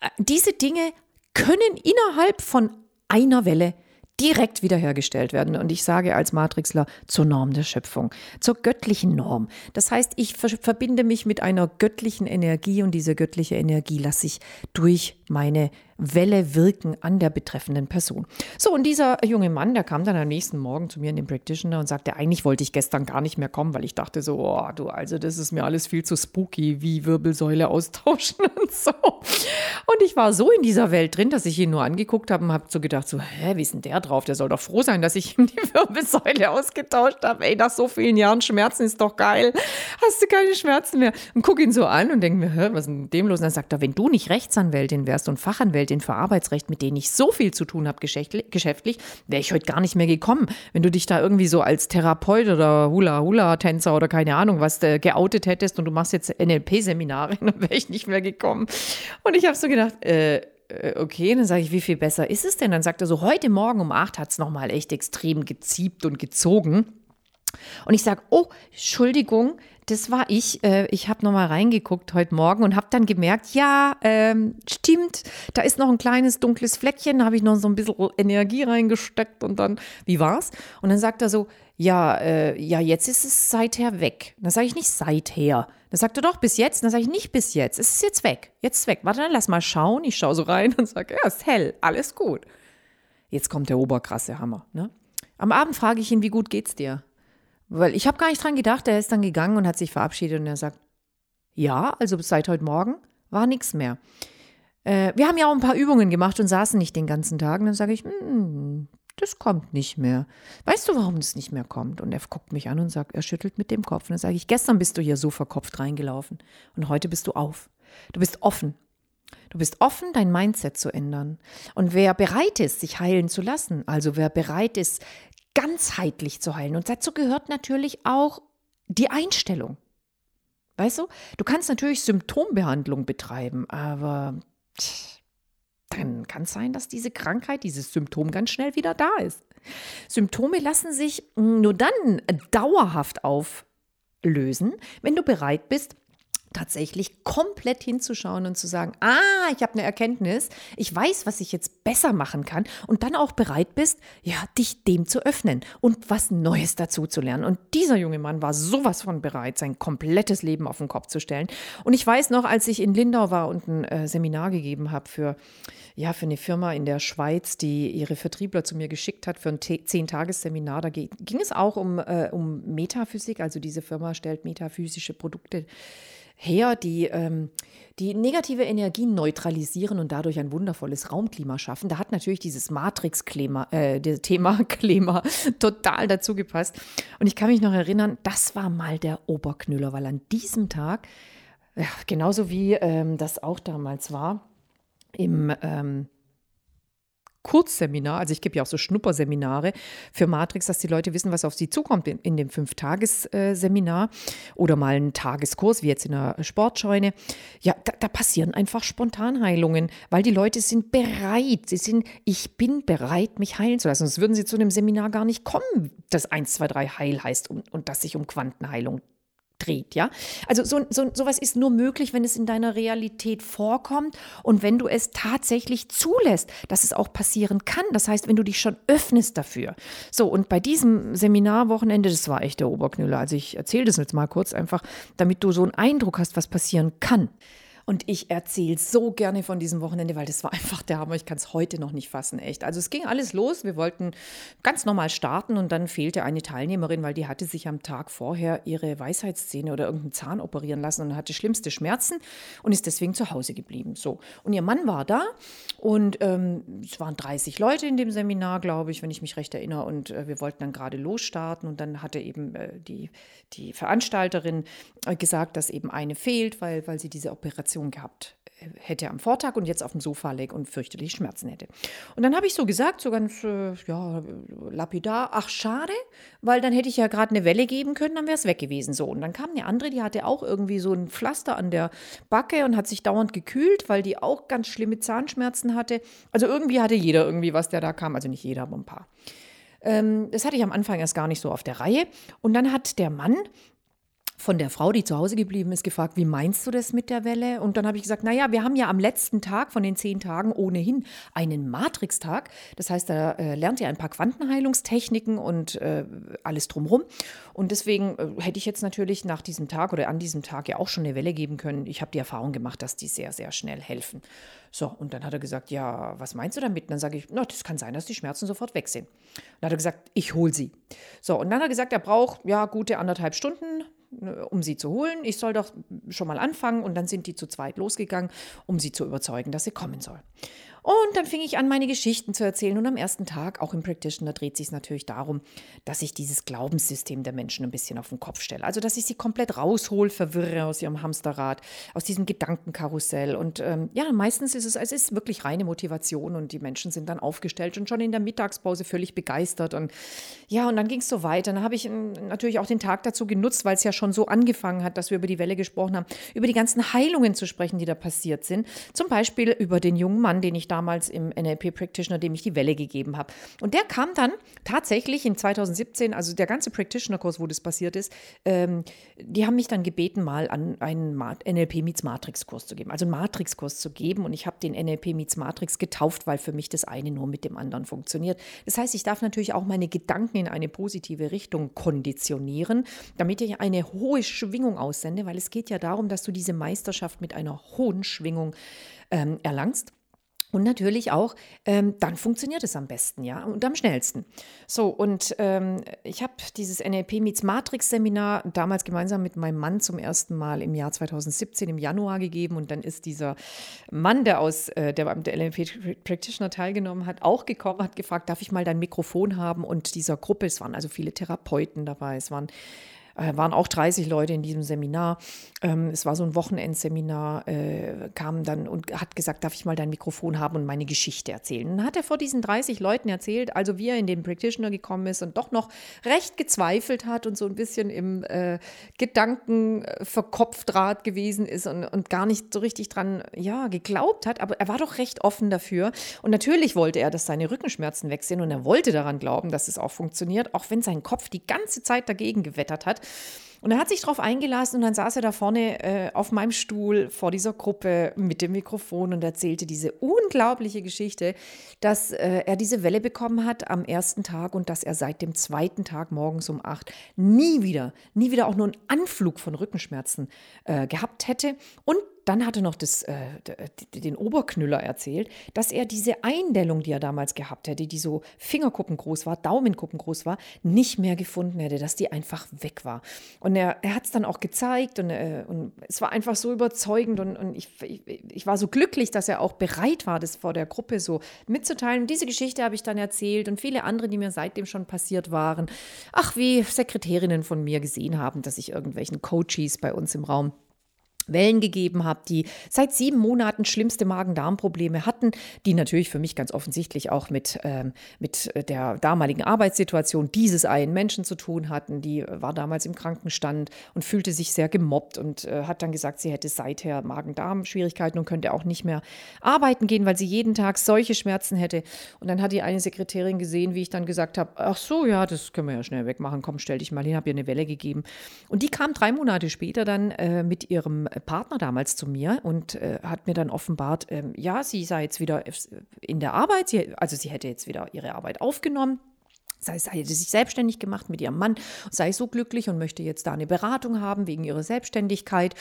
Äh, diese Dinge können innerhalb von einer Welle direkt wiederhergestellt werden. Und ich sage als Matrixler zur Norm der Schöpfung, zur göttlichen Norm. Das heißt, ich verbinde mich mit einer göttlichen Energie und diese göttliche Energie lasse ich durch meine Welle wirken an der betreffenden Person. So, und dieser junge Mann, der kam dann am nächsten Morgen zu mir in den Practitioner und sagte, eigentlich wollte ich gestern gar nicht mehr kommen, weil ich dachte so, oh, du, also das ist mir alles viel zu spooky, wie Wirbelsäule austauschen und so. Und ich war so in dieser Welt drin, dass ich ihn nur angeguckt habe und habe so gedacht, so, hä, wie ist denn der drauf? Der soll doch froh sein, dass ich ihm die Wirbelsäule ausgetauscht habe. Ey, nach so vielen Jahren Schmerzen ist doch geil. Hast du keine Schmerzen mehr? Und gucke ihn so an und denke mir, hä, was ist denn dem los? Und dann sagt er, wenn du nicht Rechtsanwältin wärst und Fachanwältin für Arbeitsrecht, mit denen ich so viel zu tun habe geschäftlich, wäre ich heute gar nicht mehr gekommen. Wenn du dich da irgendwie so als Therapeut oder Hula-Hula-Tänzer oder keine Ahnung was äh, geoutet hättest und du machst jetzt NLP-Seminare, dann wäre ich nicht mehr gekommen. Und ich habe so gedacht, äh, äh, okay, dann sage ich, wie viel besser ist es denn? Dann sagt er so, heute Morgen um acht hat es nochmal echt extrem geziebt und gezogen. Und ich sage, oh, Entschuldigung, das war ich. Äh, ich habe nochmal reingeguckt heute Morgen und habe dann gemerkt, ja, ähm, stimmt, da ist noch ein kleines dunkles Fleckchen, da habe ich noch so ein bisschen Energie reingesteckt und dann, wie war's? Und dann sagt er so, ja, äh, ja, jetzt ist es seither weg. Dann sage ich nicht seither. Dann sagt er doch bis jetzt. Dann sage ich nicht bis jetzt. Es ist jetzt weg. Jetzt ist weg. Warte, dann lass mal schauen. Ich schaue so rein und sage, ja, ist hell, alles gut. Jetzt kommt der oberkrasse Hammer. Ne? Am Abend frage ich ihn, wie gut geht's dir? Weil ich habe gar nicht dran gedacht, er ist dann gegangen und hat sich verabschiedet und er sagt, ja, also seit heute Morgen war nichts mehr. Äh, wir haben ja auch ein paar Übungen gemacht und saßen nicht den ganzen Tag. Und dann sage ich, hm, das kommt nicht mehr. Weißt du, warum das nicht mehr kommt? Und er guckt mich an und sagt, er schüttelt mit dem Kopf. Und dann sage ich, gestern bist du hier so verkopft reingelaufen und heute bist du auf. Du bist offen. Du bist offen, dein Mindset zu ändern. Und wer bereit ist, sich heilen zu lassen, also wer bereit ist, ganzheitlich zu heilen, und dazu gehört natürlich auch die Einstellung. Weißt du, du kannst natürlich Symptombehandlung betreiben, aber dann kann es sein, dass diese Krankheit, dieses Symptom ganz schnell wieder da ist. Symptome lassen sich nur dann dauerhaft auflösen, wenn du bereit bist, tatsächlich komplett hinzuschauen und zu sagen, ah, ich habe eine Erkenntnis, ich weiß, was ich jetzt besser machen kann und dann auch bereit bist, ja, dich dem zu öffnen und was Neues dazu zu lernen. Und dieser junge Mann war sowas von bereit, sein komplettes Leben auf den Kopf zu stellen. Und ich weiß noch, als ich in Lindau war und ein äh, Seminar gegeben habe für, ja, für eine Firma in der Schweiz, die ihre Vertriebler zu mir geschickt hat für ein Zehn-Tages-Seminar, da ging es auch um, äh, um Metaphysik, also diese Firma stellt metaphysische Produkte her, die ähm, die negative Energie neutralisieren und dadurch ein wundervolles Raumklima schaffen. Da hat natürlich dieses Matrix-Thema äh, Klima total dazu gepasst. Und ich kann mich noch erinnern, das war mal der Oberknüller, weil an diesem Tag, ja, genauso wie ähm, das auch damals war, im ähm, Kurzseminar, also ich gebe ja auch so Schnupperseminare für Matrix, dass die Leute wissen, was auf sie zukommt in, in dem Fünf-Tages-Seminar oder mal einen Tageskurs, wie jetzt in einer Sportscheune. Ja, da, da passieren einfach Spontanheilungen, weil die Leute sind bereit. Sie sind, ich bin bereit, mich heilen zu lassen. Sonst würden sie zu einem Seminar gar nicht kommen, das 1, 2, 3 Heil heißt und, und das sich um Quantenheilung dreht, ja. Also so, so, sowas ist nur möglich, wenn es in deiner Realität vorkommt und wenn du es tatsächlich zulässt, dass es auch passieren kann. Das heißt, wenn du dich schon öffnest dafür. So, und bei diesem Seminarwochenende, das war echt der Oberknüller. Also ich erzähle das jetzt mal kurz einfach, damit du so einen Eindruck hast, was passieren kann. Und ich erzähle so gerne von diesem Wochenende, weil das war einfach der Hammer. Ich kann es heute noch nicht fassen, echt. Also es ging alles los. Wir wollten ganz normal starten und dann fehlte eine Teilnehmerin, weil die hatte sich am Tag vorher ihre Weisheitszähne oder irgendeinen Zahn operieren lassen und hatte schlimmste Schmerzen und ist deswegen zu Hause geblieben. So. Und ihr Mann war da und ähm, es waren 30 Leute in dem Seminar, glaube ich, wenn ich mich recht erinnere. Und äh, wir wollten dann gerade losstarten und dann hatte eben äh, die, die Veranstalterin äh, gesagt, dass eben eine fehlt, weil, weil sie diese Operation Operation gehabt äh, hätte am Vortag und jetzt auf dem Sofa liegt und fürchterlich Schmerzen hätte. Und dann habe ich so gesagt, so ganz äh, ja, lapidar, ach schade, weil dann hätte ich ja gerade eine Welle geben können, dann wäre es weg gewesen. So. Und dann kam eine andere, die hatte auch irgendwie so ein Pflaster an der Backe und hat sich dauernd gekühlt, weil die auch ganz schlimme Zahnschmerzen hatte. Also irgendwie hatte jeder irgendwie was, der da kam. Also nicht jeder, aber ein paar. Ähm, das hatte ich am Anfang erst gar nicht so auf der Reihe. Und dann hat der Mann von der Frau, die zu Hause geblieben ist, gefragt, wie meinst du das mit der Welle? Und dann habe ich gesagt, naja, wir haben ja am letzten Tag von den zehn Tagen ohnehin einen Matrix-Tag. Das heißt, da äh, lernt ihr ein paar Quantenheilungstechniken und äh, alles drumherum. Und deswegen äh, hätte ich jetzt natürlich nach diesem Tag oder an diesem Tag ja auch schon eine Welle geben können. Ich habe die Erfahrung gemacht, dass die sehr, sehr schnell helfen. So, und dann hat er gesagt, ja, was meinst du damit? Und dann sage ich, na, das kann sein, dass die Schmerzen sofort weg sind. Dann hat er gesagt, ich hole sie. So, und dann hat er gesagt, er braucht ja gute anderthalb Stunden um sie zu holen. Ich soll doch schon mal anfangen. Und dann sind die zu zweit losgegangen, um sie zu überzeugen, dass sie kommen soll. Und dann fing ich an, meine Geschichten zu erzählen. Und am ersten Tag, auch im Practitioner, dreht sich es natürlich darum, dass ich dieses Glaubenssystem der Menschen ein bisschen auf den Kopf stelle. Also, dass ich sie komplett raushol, verwirre aus ihrem Hamsterrad, aus diesem Gedankenkarussell. Und ähm, ja, meistens ist es, es ist wirklich reine Motivation und die Menschen sind dann aufgestellt und schon in der Mittagspause völlig begeistert. Und ja, und dann ging es so weiter. Dann habe ich ähm, natürlich auch den Tag dazu genutzt, weil es ja schon so angefangen hat, dass wir über die Welle gesprochen haben, über die ganzen Heilungen zu sprechen, die da passiert sind. Zum Beispiel über den jungen Mann, den ich da damals im NLP Practitioner, dem ich die Welle gegeben habe. Und der kam dann tatsächlich in 2017, also der ganze Practitioner-Kurs, wo das passiert ist, ähm, die haben mich dann gebeten, mal an einen NLP Meets Matrix-Kurs zu geben, also einen Matrix-Kurs zu geben. Und ich habe den NLP Meets Matrix getauft, weil für mich das eine nur mit dem anderen funktioniert. Das heißt, ich darf natürlich auch meine Gedanken in eine positive Richtung konditionieren, damit ich eine hohe Schwingung aussende, weil es geht ja darum, dass du diese Meisterschaft mit einer hohen Schwingung ähm, erlangst. Und natürlich auch, ähm, dann funktioniert es am besten, ja, und am schnellsten. So, und ähm, ich habe dieses NLP Meets Matrix Seminar damals gemeinsam mit meinem Mann zum ersten Mal im Jahr 2017 im Januar gegeben. Und dann ist dieser Mann, der aus, äh, der beim NLP Practitioner teilgenommen hat, auch gekommen, hat gefragt, darf ich mal dein Mikrofon haben? Und dieser Gruppe, es waren also viele Therapeuten dabei, es waren äh, waren auch 30 Leute in diesem Seminar. Ähm, es war so ein Wochenendseminar, äh, kam dann und hat gesagt, darf ich mal dein Mikrofon haben und meine Geschichte erzählen. Und dann hat er vor diesen 30 Leuten erzählt, also wie er in den Practitioner gekommen ist und doch noch recht gezweifelt hat und so ein bisschen im äh, Gedanken verkopftrat gewesen ist und, und gar nicht so richtig dran, ja, geglaubt hat. Aber er war doch recht offen dafür. Und natürlich wollte er, dass seine Rückenschmerzen weg sind und er wollte daran glauben, dass es auch funktioniert, auch wenn sein Kopf die ganze Zeit dagegen gewettert hat. Und er hat sich darauf eingelassen und dann saß er da vorne äh, auf meinem Stuhl vor dieser Gruppe mit dem Mikrofon und erzählte diese unglaubliche Geschichte, dass äh, er diese Welle bekommen hat am ersten Tag und dass er seit dem zweiten Tag morgens um acht nie wieder, nie wieder auch nur einen Anflug von Rückenschmerzen äh, gehabt hätte. Und dann hat er noch das, äh, den Oberknüller erzählt, dass er diese Eindellung, die er damals gehabt hätte, die so Fingerkuppen groß war, Daumenkuppen groß war, nicht mehr gefunden hätte, dass die einfach weg war. Und er, er hat es dann auch gezeigt und, äh, und, es war einfach so überzeugend und, und ich, ich, ich, war so glücklich, dass er auch bereit war, das vor der Gruppe so mitzuteilen. Und diese Geschichte habe ich dann erzählt und viele andere, die mir seitdem schon passiert waren. Ach, wie Sekretärinnen von mir gesehen haben, dass ich irgendwelchen Coaches bei uns im Raum Wellen gegeben habe, die seit sieben Monaten schlimmste Magen-Darm-Probleme hatten, die natürlich für mich ganz offensichtlich auch mit, ähm, mit der damaligen Arbeitssituation dieses einen Menschen zu tun hatten. Die war damals im Krankenstand und fühlte sich sehr gemobbt und äh, hat dann gesagt, sie hätte seither Magen-Darm-Schwierigkeiten und könnte auch nicht mehr arbeiten gehen, weil sie jeden Tag solche Schmerzen hätte. Und dann hat die eine Sekretärin gesehen, wie ich dann gesagt habe, ach so, ja, das können wir ja schnell wegmachen, komm, stell dich mal hin, habe ihr eine Welle gegeben. Und die kam drei Monate später dann äh, mit ihrem Partner damals zu mir und äh, hat mir dann offenbart, ähm, ja, sie sei jetzt wieder in der Arbeit, sie, also sie hätte jetzt wieder ihre Arbeit aufgenommen sei es, hätte sich selbstständig gemacht mit ihrem Mann, sei so glücklich und möchte jetzt da eine Beratung haben wegen ihrer Selbstständigkeit.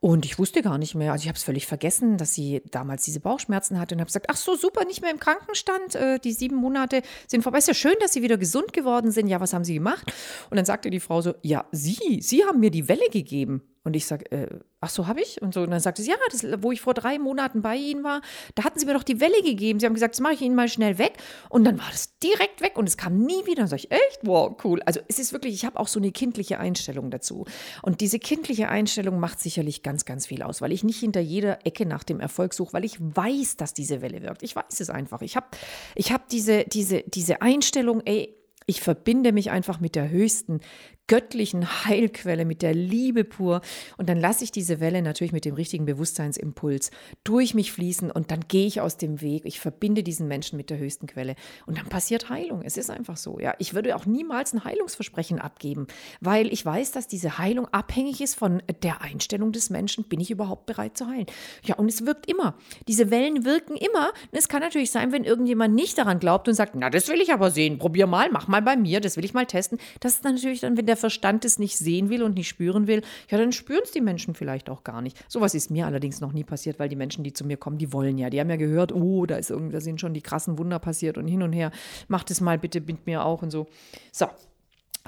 Und ich wusste gar nicht mehr, also ich habe es völlig vergessen, dass sie damals diese Bauchschmerzen hatte und habe gesagt, ach so, super, nicht mehr im Krankenstand, äh, die sieben Monate sind vorbei. Ist ja schön, dass sie wieder gesund geworden sind. Ja, was haben sie gemacht? Und dann sagte die Frau so, ja, Sie, Sie haben mir die Welle gegeben. Und ich sage, äh, ach so, habe ich? Und so. Und dann sagte sie, ja, das, wo ich vor drei Monaten bei Ihnen war, da hatten Sie mir doch die Welle gegeben. Sie haben gesagt, das mache ich Ihnen mal schnell weg. Und dann war das direkt weg und es kam nie wieder. Und sage ich, echt? Wow, cool. Also es ist wirklich, ich habe auch so eine kindliche Einstellung dazu. Und diese kindliche Einstellung macht sicherlich ganz, ganz viel aus, weil ich nicht hinter jeder Ecke nach dem Erfolg suche, weil ich weiß, dass diese Welle wirkt. Ich weiß es einfach. Ich habe ich hab diese, diese, diese Einstellung, ey, ich verbinde mich einfach mit der höchsten göttlichen Heilquelle, mit der Liebe pur. Und dann lasse ich diese Welle natürlich mit dem richtigen Bewusstseinsimpuls durch mich fließen und dann gehe ich aus dem Weg. Ich verbinde diesen Menschen mit der höchsten Quelle und dann passiert Heilung. Es ist einfach so. Ja, ich würde auch niemals ein Heilungsversprechen abgeben, weil ich weiß, dass diese Heilung abhängig ist von der Einstellung des Menschen. Bin ich überhaupt bereit zu heilen? Ja, und es wirkt immer. Diese Wellen wirken immer. Und es kann natürlich sein, wenn irgendjemand nicht daran glaubt und sagt, na, das will ich aber sehen. Probier mal, mach mal bei mir, das will ich mal testen. Das ist natürlich dann, wenn der der Verstand es nicht sehen will und nicht spüren will, ja, dann spüren es die Menschen vielleicht auch gar nicht. Sowas ist mir allerdings noch nie passiert, weil die Menschen, die zu mir kommen, die wollen ja. Die haben ja gehört, oh, da ist irgendwie, da sind schon die krassen Wunder passiert und hin und her. Macht es mal bitte mit mir auch und so. So,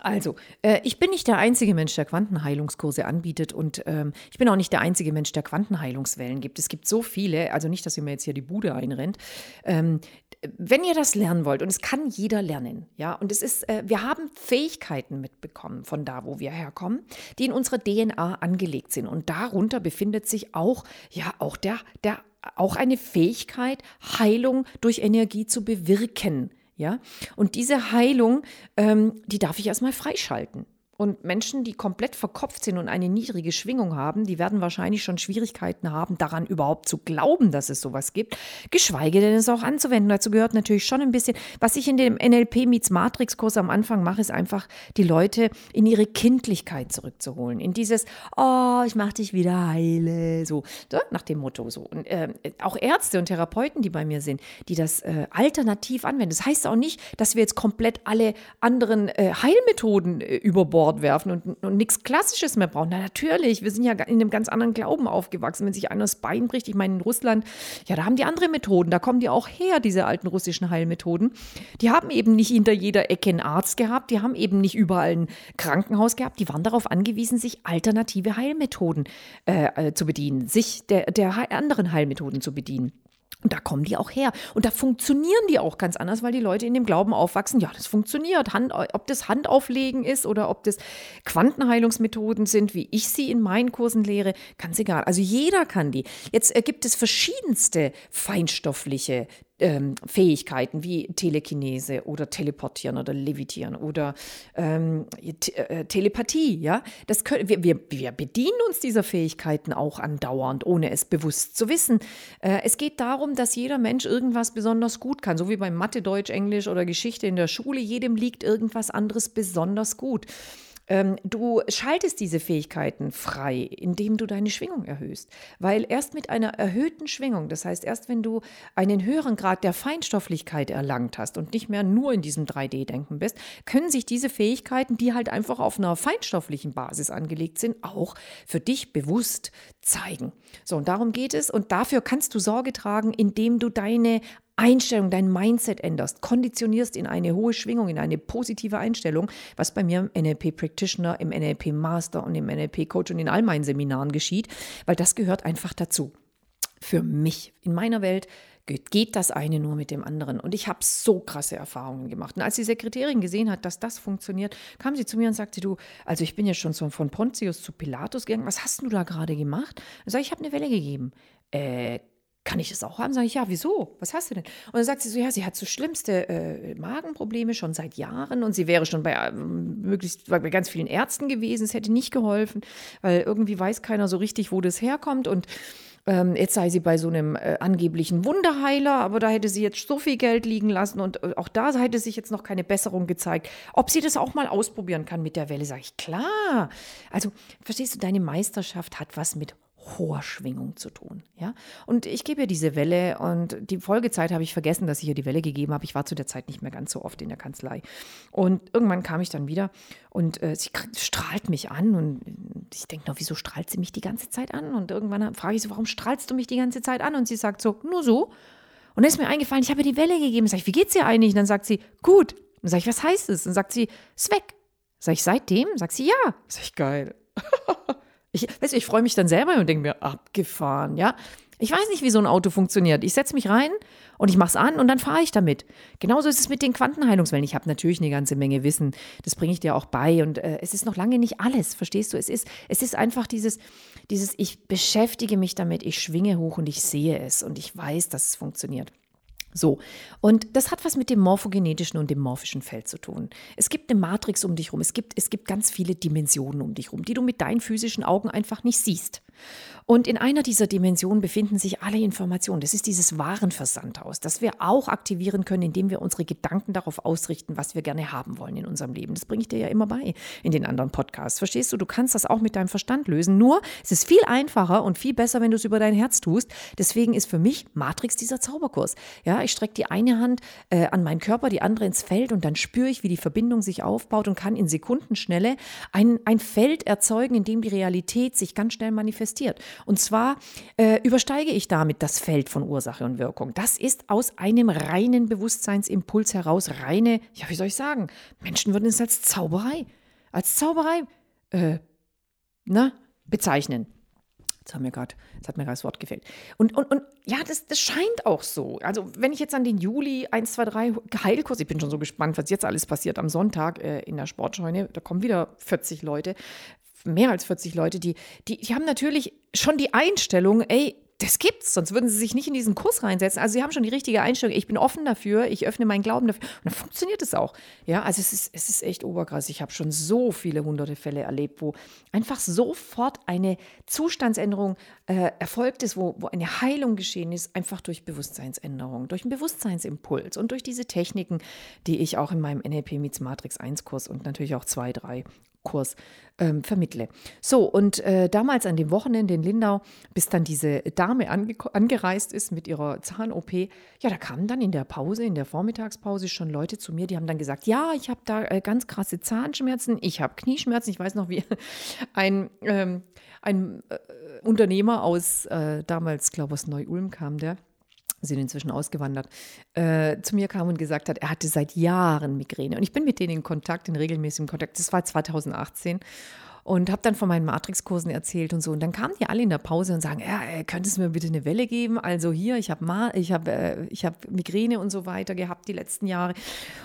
also, äh, ich bin nicht der einzige Mensch, der Quantenheilungskurse anbietet und ähm, ich bin auch nicht der einzige Mensch, der Quantenheilungswellen gibt. Es gibt so viele, also nicht, dass ihr mir jetzt hier die Bude einrennt. Ähm, wenn ihr das lernen wollt, und es kann jeder lernen, ja, und es ist, äh, wir haben Fähigkeiten mitbekommen von da, wo wir herkommen, die in unserer DNA angelegt sind. Und darunter befindet sich auch, ja, auch der, der auch eine Fähigkeit, Heilung durch Energie zu bewirken. Ja? Und diese Heilung, ähm, die darf ich erstmal freischalten. Und Menschen, die komplett verkopft sind und eine niedrige Schwingung haben, die werden wahrscheinlich schon Schwierigkeiten haben, daran überhaupt zu glauben, dass es sowas gibt, geschweige denn es auch anzuwenden. Dazu gehört natürlich schon ein bisschen, was ich in dem NLP Meets Matrix Kurs am Anfang mache, ist einfach die Leute in ihre Kindlichkeit zurückzuholen. In dieses, oh, ich mach dich wieder heile, so, nach dem Motto so. Und äh, auch Ärzte und Therapeuten, die bei mir sind, die das äh, alternativ anwenden. Das heißt auch nicht, dass wir jetzt komplett alle anderen äh, Heilmethoden äh, überborden Bord werfen und, und nichts Klassisches mehr brauchen. Na, natürlich, wir sind ja in einem ganz anderen Glauben aufgewachsen. Wenn sich einer das Bein bricht, ich meine, in Russland, ja, da haben die andere Methoden. Da kommen die auch her, diese alten russischen Heilmethoden. Die haben eben nicht hinter jeder Ecke einen Arzt gehabt. Die haben eben nicht überall ein Krankenhaus gehabt. Die waren darauf angewiesen, sich alternative Heilmethoden äh, äh zu bedienen, sich der, der anderen Heilmethoden zu bedienen. Und da kommen die auch her. Und da funktionieren die auch ganz anders, weil die Leute in dem Glauben aufwachsen, ja, das funktioniert. Hand, ob das Handauflegen ist oder ob das Quantenheilungsmethoden sind, wie ich sie in meinen Kursen lehre, ganz egal. Also jeder kann die. Jetzt gibt es verschiedenste feinstoffliche ähm, Fähigkeiten wie Telekinese oder Teleportieren oder Levitieren oder ähm, äh, Telepathie. Ja, das können, wir, wir, wir bedienen uns dieser Fähigkeiten auch andauernd, ohne es bewusst zu wissen. Äh, es geht darum, dass jeder Mensch irgendwas besonders gut kann, so wie beim Mathe, Deutsch, Englisch oder Geschichte in der Schule. Jedem liegt irgendwas anderes besonders gut. Ähm, du schaltest diese Fähigkeiten frei, indem du deine Schwingung erhöhst. Weil erst mit einer erhöhten Schwingung, das heißt erst wenn du einen höheren Grad der Feinstofflichkeit erlangt hast und nicht mehr nur in diesem 3D-Denken bist, können sich diese Fähigkeiten, die halt einfach auf einer feinstofflichen Basis angelegt sind, auch für dich bewusst zeigen. So, und darum geht es. Und dafür kannst du Sorge tragen, indem du deine Einstellung, dein Mindset änderst, konditionierst in eine hohe Schwingung, in eine positive Einstellung, was bei mir im NLP Practitioner, im NLP Master und im NLP Coach und in all meinen Seminaren geschieht, weil das gehört einfach dazu. Für mich, in meiner Welt, geht das eine nur mit dem anderen. Und ich habe so krasse Erfahrungen gemacht. Und als die Sekretärin gesehen hat, dass das funktioniert, kam sie zu mir und sagte, du, also ich bin ja schon von Pontius zu Pilatus gegangen, was hast du da gerade gemacht? Dann sage ich, ich habe eine Welle gegeben. Äh, kann ich das auch haben? Sage ich, ja, wieso? Was hast du denn? Und dann sagt sie so, ja, sie hat so schlimmste äh, Magenprobleme schon seit Jahren und sie wäre schon bei äh, möglichst bei ganz vielen Ärzten gewesen. Es hätte nicht geholfen, weil irgendwie weiß keiner so richtig, wo das herkommt und ähm, jetzt sei sie bei so einem äh, angeblichen Wunderheiler, aber da hätte sie jetzt so viel Geld liegen lassen und äh, auch da hätte sich jetzt noch keine Besserung gezeigt. Ob sie das auch mal ausprobieren kann mit der Welle, sage ich, klar. Also, verstehst du, deine Meisterschaft hat was mit hoher Schwingung zu tun. Ja? Und ich gebe ihr diese Welle und die Folgezeit habe ich vergessen, dass ich ihr die Welle gegeben habe. Ich war zu der Zeit nicht mehr ganz so oft in der Kanzlei. Und irgendwann kam ich dann wieder und äh, sie strahlt mich an und ich denke noch, wieso strahlt sie mich die ganze Zeit an? Und irgendwann frage ich sie, warum strahlst du mich die ganze Zeit an? Und sie sagt so, nur so. Und dann ist mir eingefallen, ich habe ihr die Welle gegeben. Sag ich, wie geht's dir eigentlich? Und dann sagt sie, gut. Und dann sage ich, was heißt es? Und dann sagt sie, ist weg. Sag ich, seitdem? Sagt sie, ja. Sag ich, geil. Ich, weißt du, ich freue mich dann selber und denke mir, abgefahren, ja. Ich weiß nicht, wie so ein Auto funktioniert. Ich setze mich rein und ich mache es an und dann fahre ich damit. Genauso ist es mit den Quantenheilungswellen. Ich habe natürlich eine ganze Menge Wissen. Das bringe ich dir auch bei. Und äh, es ist noch lange nicht alles, verstehst du? Es ist, es ist einfach dieses, dieses, ich beschäftige mich damit, ich schwinge hoch und ich sehe es und ich weiß, dass es funktioniert. So, und das hat was mit dem morphogenetischen und dem morphischen Feld zu tun. Es gibt eine Matrix um dich rum, es gibt, es gibt ganz viele Dimensionen um dich rum, die du mit deinen physischen Augen einfach nicht siehst. Und in einer dieser Dimensionen befinden sich alle Informationen. Das ist dieses Warenversandhaus, das wir auch aktivieren können, indem wir unsere Gedanken darauf ausrichten, was wir gerne haben wollen in unserem Leben. Das bringe ich dir ja immer bei in den anderen Podcasts. Verstehst du? Du kannst das auch mit deinem Verstand lösen. Nur, es ist viel einfacher und viel besser, wenn du es über dein Herz tust. Deswegen ist für mich Matrix dieser Zauberkurs. Ja, ich strecke die eine Hand äh, an meinen Körper, die andere ins Feld und dann spüre ich, wie die Verbindung sich aufbaut und kann in Sekundenschnelle ein, ein Feld erzeugen, in dem die Realität sich ganz schnell manifestiert. Und zwar äh, übersteige ich damit das Feld von Ursache und Wirkung. Das ist aus einem reinen Bewusstseinsimpuls heraus, reine, ja, wie soll ich sagen, Menschen würden es als Zauberei, als Zauberei, äh, na, bezeichnen. Jetzt, hat mir gerade das Wort gefehlt. Und, und, und ja, das, das scheint auch so. Also, wenn ich jetzt an den Juli 1, 2, 3 Heilkurs, ich bin schon so gespannt, was jetzt alles passiert am Sonntag äh, in der Sportscheune, da kommen wieder 40 Leute mehr als 40 Leute, die, die, die haben natürlich schon die Einstellung, ey, das gibt's, sonst würden sie sich nicht in diesen Kurs reinsetzen. Also sie haben schon die richtige Einstellung. Ich bin offen dafür, ich öffne meinen Glauben dafür. Und dann funktioniert es auch. Ja, also es ist, es ist echt oberkrass. Ich habe schon so viele hunderte Fälle erlebt, wo einfach sofort eine Zustandsänderung äh, erfolgt ist, wo, wo eine Heilung geschehen ist, einfach durch Bewusstseinsänderung, durch einen Bewusstseinsimpuls und durch diese Techniken, die ich auch in meinem NLP Meets Matrix 1 Kurs und natürlich auch 2, 3 Kurs ähm, vermittle. So, und äh, damals an dem Wochenende in Lindau, bis dann diese Dame angereist ist mit ihrer Zahn-OP, ja, da kamen dann in der Pause, in der Vormittagspause schon Leute zu mir, die haben dann gesagt, ja, ich habe da äh, ganz krasse Zahnschmerzen, ich habe Knieschmerzen, ich weiß noch, wie ein, ähm, ein äh, Unternehmer aus, äh, damals, glaube ich, aus Neu-Ulm kam der, sind inzwischen ausgewandert, äh, zu mir kam und gesagt hat, er hatte seit Jahren Migräne. Und ich bin mit denen in Kontakt, in regelmäßigem Kontakt. Das war 2018. und habe dann von meinen Matrix-Kursen erzählt und so. Und dann kamen die alle in der Pause und sagen, ja, äh, könntest du mir bitte eine Welle geben? Also hier, ich habe ich hab, äh, hab Migräne und so weiter gehabt die letzten Jahre.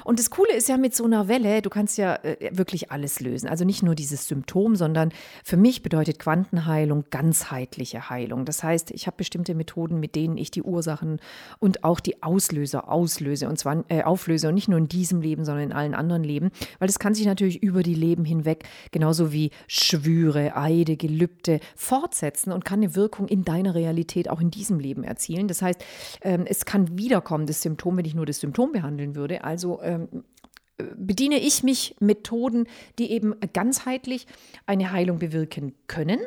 Und das Coole ist ja mit so einer Welle, du kannst ja äh, wirklich alles lösen. Also nicht nur dieses Symptom, sondern für mich bedeutet Quantenheilung ganzheitliche Heilung. Das heißt, ich habe bestimmte Methoden, mit denen ich die Ursachen und auch die Auslöser auslöse und zwar äh, auflöse und nicht nur in diesem Leben, sondern in allen anderen Leben, weil das kann sich natürlich über die Leben hinweg genauso wie Schwüre, Eide, Gelübde fortsetzen und kann eine Wirkung in deiner Realität auch in diesem Leben erzielen. Das heißt, ähm, es kann wiederkommen, das Symptom, wenn ich nur das Symptom behandeln würde. Also ähm, bediene ich mich Methoden, die eben ganzheitlich eine Heilung bewirken können.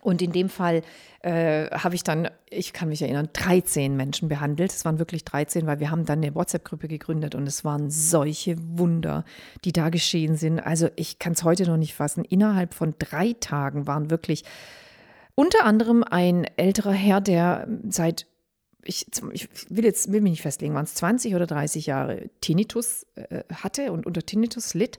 Und in dem Fall äh, habe ich dann, ich kann mich erinnern, 13 Menschen behandelt. Es waren wirklich 13, weil wir haben dann eine WhatsApp-Gruppe gegründet und es waren solche Wunder, die da geschehen sind. Also ich kann es heute noch nicht fassen. Innerhalb von drei Tagen waren wirklich unter anderem ein älterer Herr, der seit ich, ich, will jetzt will mich nicht festlegen, waren es 20 oder 30 Jahre Tinnitus äh, hatte und unter Tinnitus litt.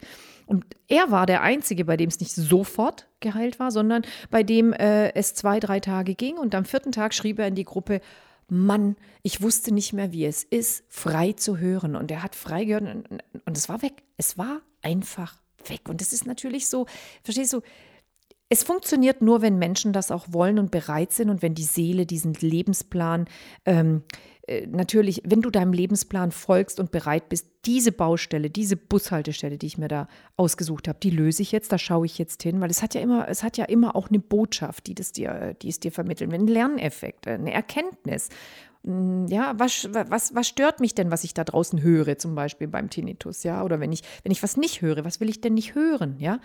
Und er war der Einzige, bei dem es nicht sofort geheilt war, sondern bei dem äh, es zwei, drei Tage ging. Und am vierten Tag schrieb er in die Gruppe, Mann, ich wusste nicht mehr, wie es ist, frei zu hören. Und er hat frei gehört und, und es war weg. Es war einfach weg. Und das ist natürlich so, verstehst du, es funktioniert nur, wenn Menschen das auch wollen und bereit sind und wenn die Seele diesen Lebensplan ähm, äh, natürlich, wenn du deinem Lebensplan folgst und bereit bist, diese Baustelle, diese Bushaltestelle, die ich mir da ausgesucht habe, die löse ich jetzt, da schaue ich jetzt hin, weil es hat ja immer, es hat ja immer auch eine Botschaft, die das dir, die es dir vermitteln, ein Lerneffekt, eine Erkenntnis. Hm, ja, was, was, was stört mich denn, was ich da draußen höre, zum Beispiel beim Tinnitus, ja? Oder wenn ich, wenn ich was nicht höre, was will ich denn nicht hören, ja?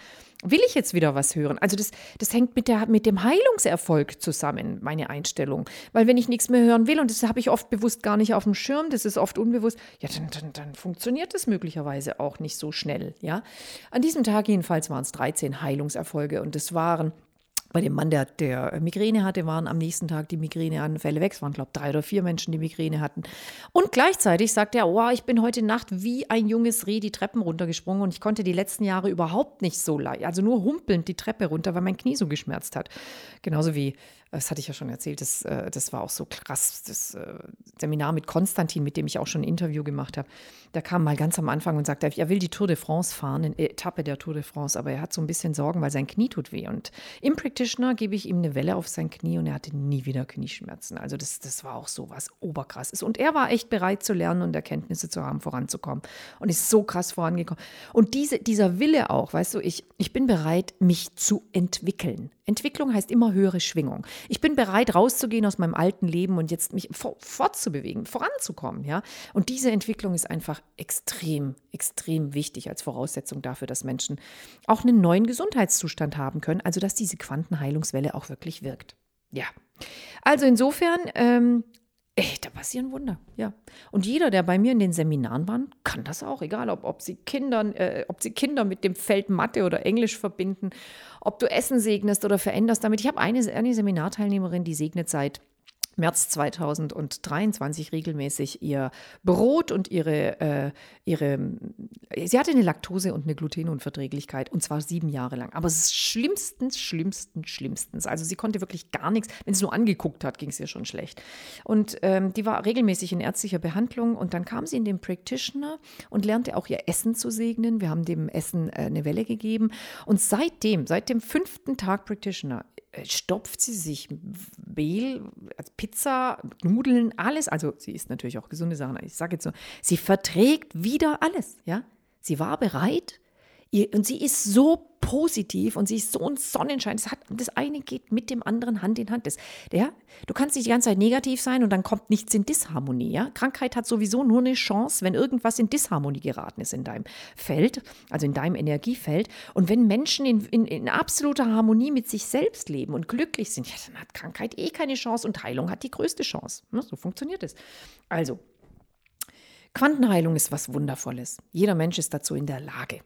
Will ich jetzt wieder was hören? Also das, das hängt mit, der, mit dem Heilungserfolg zusammen, meine Einstellung. Weil wenn ich nichts mehr hören will, und das habe ich oft bewusst gar nicht auf dem Schirm, das ist oft unbewusst, ja, dann, dann, dann funktioniert das möglicherweise auch nicht so schnell, ja? An diesem Tag jedenfalls waren es 13 Heilungserfolge und das waren bei dem Mann, der, der Migräne hatte, waren am nächsten Tag die Migräneanfälle weg. Es waren, glaube ich, drei oder vier Menschen, die Migräne hatten. Und gleichzeitig sagt er, oh, ich bin heute Nacht wie ein junges Reh die Treppen runtergesprungen und ich konnte die letzten Jahre überhaupt nicht so leicht, also nur humpelnd die Treppe runter, weil mein Knie so geschmerzt hat. Genauso wie das hatte ich ja schon erzählt, das, äh, das war auch so krass, das äh, Seminar mit Konstantin, mit dem ich auch schon ein Interview gemacht habe. Der kam mal ganz am Anfang und sagte, er will die Tour de France fahren, eine Etappe der Tour de France, aber er hat so ein bisschen Sorgen, weil sein Knie tut weh. Und im Practitioner gebe ich ihm eine Welle auf sein Knie und er hatte nie wieder Knieschmerzen. Also das, das war auch so was Oberkrasses. Und er war echt bereit zu lernen und Erkenntnisse zu haben, voranzukommen. Und ist so krass vorangekommen. Und diese, dieser Wille auch, weißt du, ich, ich bin bereit, mich zu entwickeln. Entwicklung heißt immer höhere Schwingung. Ich bin bereit, rauszugehen aus meinem alten Leben und jetzt mich fortzubewegen, voranzukommen. Ja? Und diese Entwicklung ist einfach extrem, extrem wichtig als Voraussetzung dafür, dass Menschen auch einen neuen Gesundheitszustand haben können, also dass diese Quantenheilungswelle auch wirklich wirkt. Ja. Also insofern ähm, Ey, da passieren Wunder, ja. Und jeder, der bei mir in den Seminaren war, kann das auch, egal ob, ob, sie Kindern, äh, ob sie Kinder mit dem Feld Mathe oder Englisch verbinden, ob du Essen segnest oder veränderst damit. Ich habe eine, eine Seminarteilnehmerin, die segnet seit März 2023 regelmäßig ihr Brot und ihre, äh, ihre, sie hatte eine Laktose- und eine Glutenunverträglichkeit und zwar sieben Jahre lang. Aber es ist schlimmstens, schlimmstens, schlimmstens. Also sie konnte wirklich gar nichts, wenn sie nur angeguckt hat, ging es ihr schon schlecht. Und ähm, die war regelmäßig in ärztlicher Behandlung und dann kam sie in den Practitioner und lernte auch ihr Essen zu segnen. Wir haben dem Essen äh, eine Welle gegeben und seitdem, seit dem fünften Tag Practitioner, stopft sie sich Mehl, also Pizza, Nudeln, alles. Also sie isst natürlich auch gesunde Sachen. Ich sage jetzt so, sie verträgt wieder alles. Ja, sie war bereit und sie ist so positiv und sie ist so ein Sonnenschein. Das, hat, das eine geht mit dem anderen Hand in Hand. Das, ja, du kannst nicht die ganze Zeit negativ sein und dann kommt nichts in Disharmonie. Ja? Krankheit hat sowieso nur eine Chance, wenn irgendwas in Disharmonie geraten ist in deinem Feld, also in deinem Energiefeld. Und wenn Menschen in, in, in absoluter Harmonie mit sich selbst leben und glücklich sind, ja, dann hat Krankheit eh keine Chance und Heilung hat die größte Chance. Ne? So funktioniert es. Also, Quantenheilung ist was Wundervolles. Jeder Mensch ist dazu in der Lage.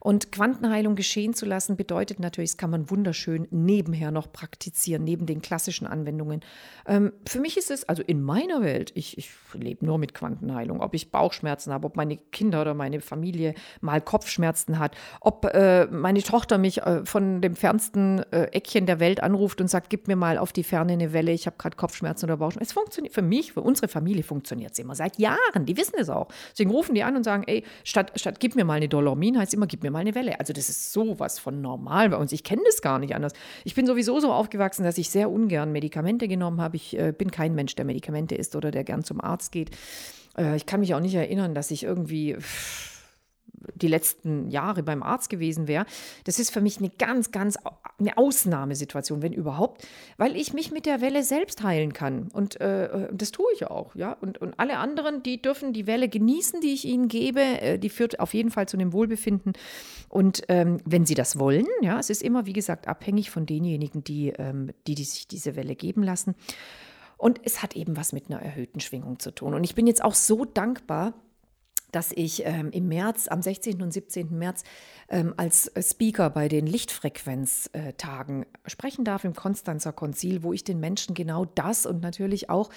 Und Quantenheilung geschehen zu lassen bedeutet natürlich, das kann man wunderschön nebenher noch praktizieren, neben den klassischen Anwendungen. Ähm, für mich ist es, also in meiner Welt, ich, ich lebe nur mit Quantenheilung, ob ich Bauchschmerzen habe, ob meine Kinder oder meine Familie mal Kopfschmerzen hat, ob äh, meine Tochter mich äh, von dem fernsten äh, Eckchen der Welt anruft und sagt, gib mir mal auf die Ferne eine Welle, ich habe gerade Kopfschmerzen oder Bauchschmerzen. Es funktioniert für mich, für unsere Familie funktioniert es immer seit Jahren. Die wissen es auch. Deswegen rufen die an und sagen, ey, statt, statt gib mir mal eine Dolormin, heißt immer, gib mir mal eine Welle. Also das ist sowas von normal bei uns. Ich kenne das gar nicht anders. Ich bin sowieso so aufgewachsen, dass ich sehr ungern Medikamente genommen habe. Ich äh, bin kein Mensch, der Medikamente isst oder der gern zum Arzt geht. Äh, ich kann mich auch nicht erinnern, dass ich irgendwie... Pff, die letzten Jahre beim Arzt gewesen wäre. Das ist für mich eine ganz, ganz eine Ausnahmesituation, wenn überhaupt, weil ich mich mit der Welle selbst heilen kann. Und äh, das tue ich auch, ja. Und, und alle anderen, die dürfen die Welle genießen, die ich ihnen gebe. Äh, die führt auf jeden Fall zu einem Wohlbefinden. Und ähm, wenn sie das wollen, ja, es ist immer, wie gesagt, abhängig von denjenigen, die, ähm, die, die sich diese Welle geben lassen. Und es hat eben was mit einer erhöhten Schwingung zu tun. Und ich bin jetzt auch so dankbar, dass ich ähm, im März, am 16. und 17. März, ähm, als Speaker bei den Lichtfrequenztagen sprechen darf im Konstanzer Konzil, wo ich den Menschen genau das und natürlich auch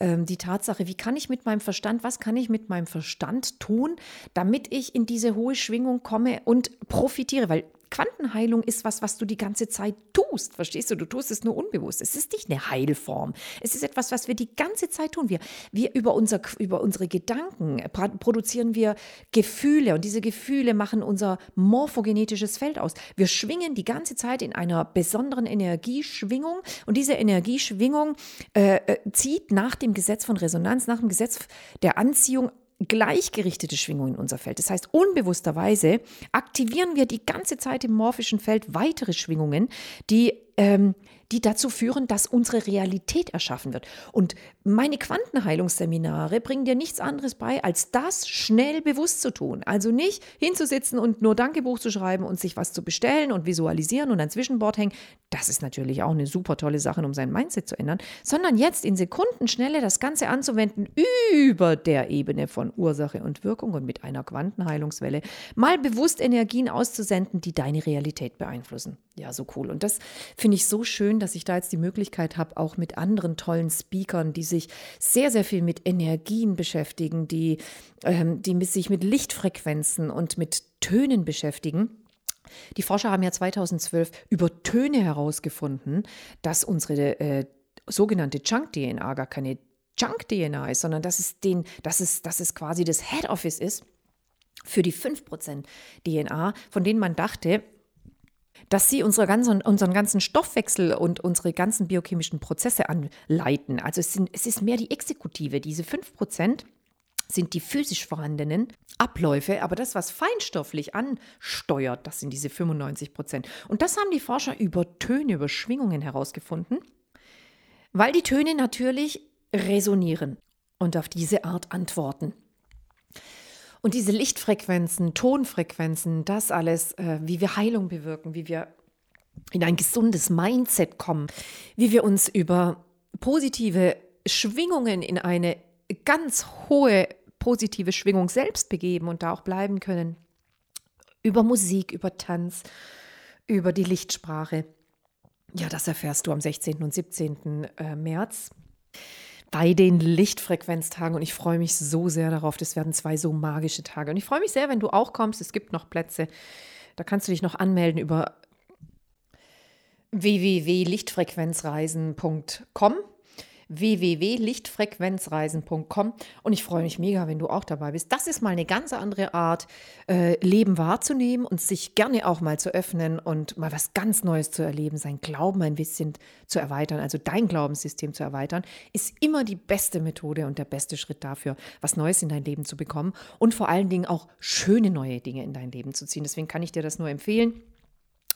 ähm, die Tatsache, wie kann ich mit meinem Verstand, was kann ich mit meinem Verstand tun, damit ich in diese hohe Schwingung komme und profitiere, weil Quantenheilung ist was, was du die ganze Zeit tust. Verstehst du? Du tust es nur unbewusst. Es ist nicht eine Heilform. Es ist etwas, was wir die ganze Zeit tun. Wir, wir über, unser, über unsere Gedanken produzieren wir Gefühle und diese Gefühle machen unser morphogenetisches Feld aus. Wir schwingen die ganze Zeit in einer besonderen Energieschwingung und diese Energieschwingung äh, äh zieht nach dem Gesetz von Resonanz, nach dem Gesetz der Anziehung gleichgerichtete Schwingung in unser Feld. Das heißt, unbewussterweise aktivieren wir die ganze Zeit im morphischen Feld weitere Schwingungen, die ähm, die dazu führen, dass unsere Realität erschaffen wird. Und meine Quantenheilungsseminare bringen dir nichts anderes bei, als das schnell bewusst zu tun. Also nicht hinzusitzen und nur Dankebuch zu schreiben und sich was zu bestellen und visualisieren und ein Zwischenbord hängen. Das ist natürlich auch eine super tolle Sache, um sein Mindset zu ändern, sondern jetzt in Sekundenschnelle das Ganze anzuwenden über der Ebene von Ursache und Wirkung und mit einer Quantenheilungswelle mal bewusst Energien auszusenden, die deine Realität beeinflussen. Ja, so cool. Und das finde ich so schön, dass ich da jetzt die Möglichkeit habe, auch mit anderen tollen Speakern, die sich sehr, sehr viel mit Energien beschäftigen, die, ähm, die sich mit Lichtfrequenzen und mit Tönen beschäftigen. Die Forscher haben ja 2012 über Töne herausgefunden, dass unsere äh, sogenannte Junk-DNA gar keine Junk-DNA ist, sondern dass es, den, dass, es, dass es quasi das Head Office ist für die 5% DNA, von denen man dachte, dass sie unsere ganzen, unseren ganzen Stoffwechsel und unsere ganzen biochemischen Prozesse anleiten. Also es, sind, es ist mehr die Exekutive. Diese 5% sind die physisch vorhandenen Abläufe, aber das, was feinstofflich ansteuert, das sind diese 95 Prozent. Und das haben die Forscher über Töne, über Schwingungen herausgefunden, weil die Töne natürlich resonieren und auf diese Art antworten. Und diese Lichtfrequenzen, Tonfrequenzen, das alles, äh, wie wir Heilung bewirken, wie wir in ein gesundes Mindset kommen, wie wir uns über positive Schwingungen in eine ganz hohe positive Schwingung selbst begeben und da auch bleiben können. Über Musik, über Tanz, über die Lichtsprache. Ja, das erfährst du am 16. und 17. Äh, März bei den Lichtfrequenztagen und ich freue mich so sehr darauf. Das werden zwei so magische Tage. Und ich freue mich sehr, wenn du auch kommst. Es gibt noch Plätze. Da kannst du dich noch anmelden über www.lichtfrequenzreisen.com www.lichtfrequenzreisen.com und ich freue mich mega, wenn du auch dabei bist. Das ist mal eine ganz andere Art, äh, Leben wahrzunehmen und sich gerne auch mal zu öffnen und mal was ganz Neues zu erleben, sein Glauben ein bisschen zu erweitern, also dein Glaubenssystem zu erweitern, ist immer die beste Methode und der beste Schritt dafür, was Neues in dein Leben zu bekommen und vor allen Dingen auch schöne neue Dinge in dein Leben zu ziehen. Deswegen kann ich dir das nur empfehlen.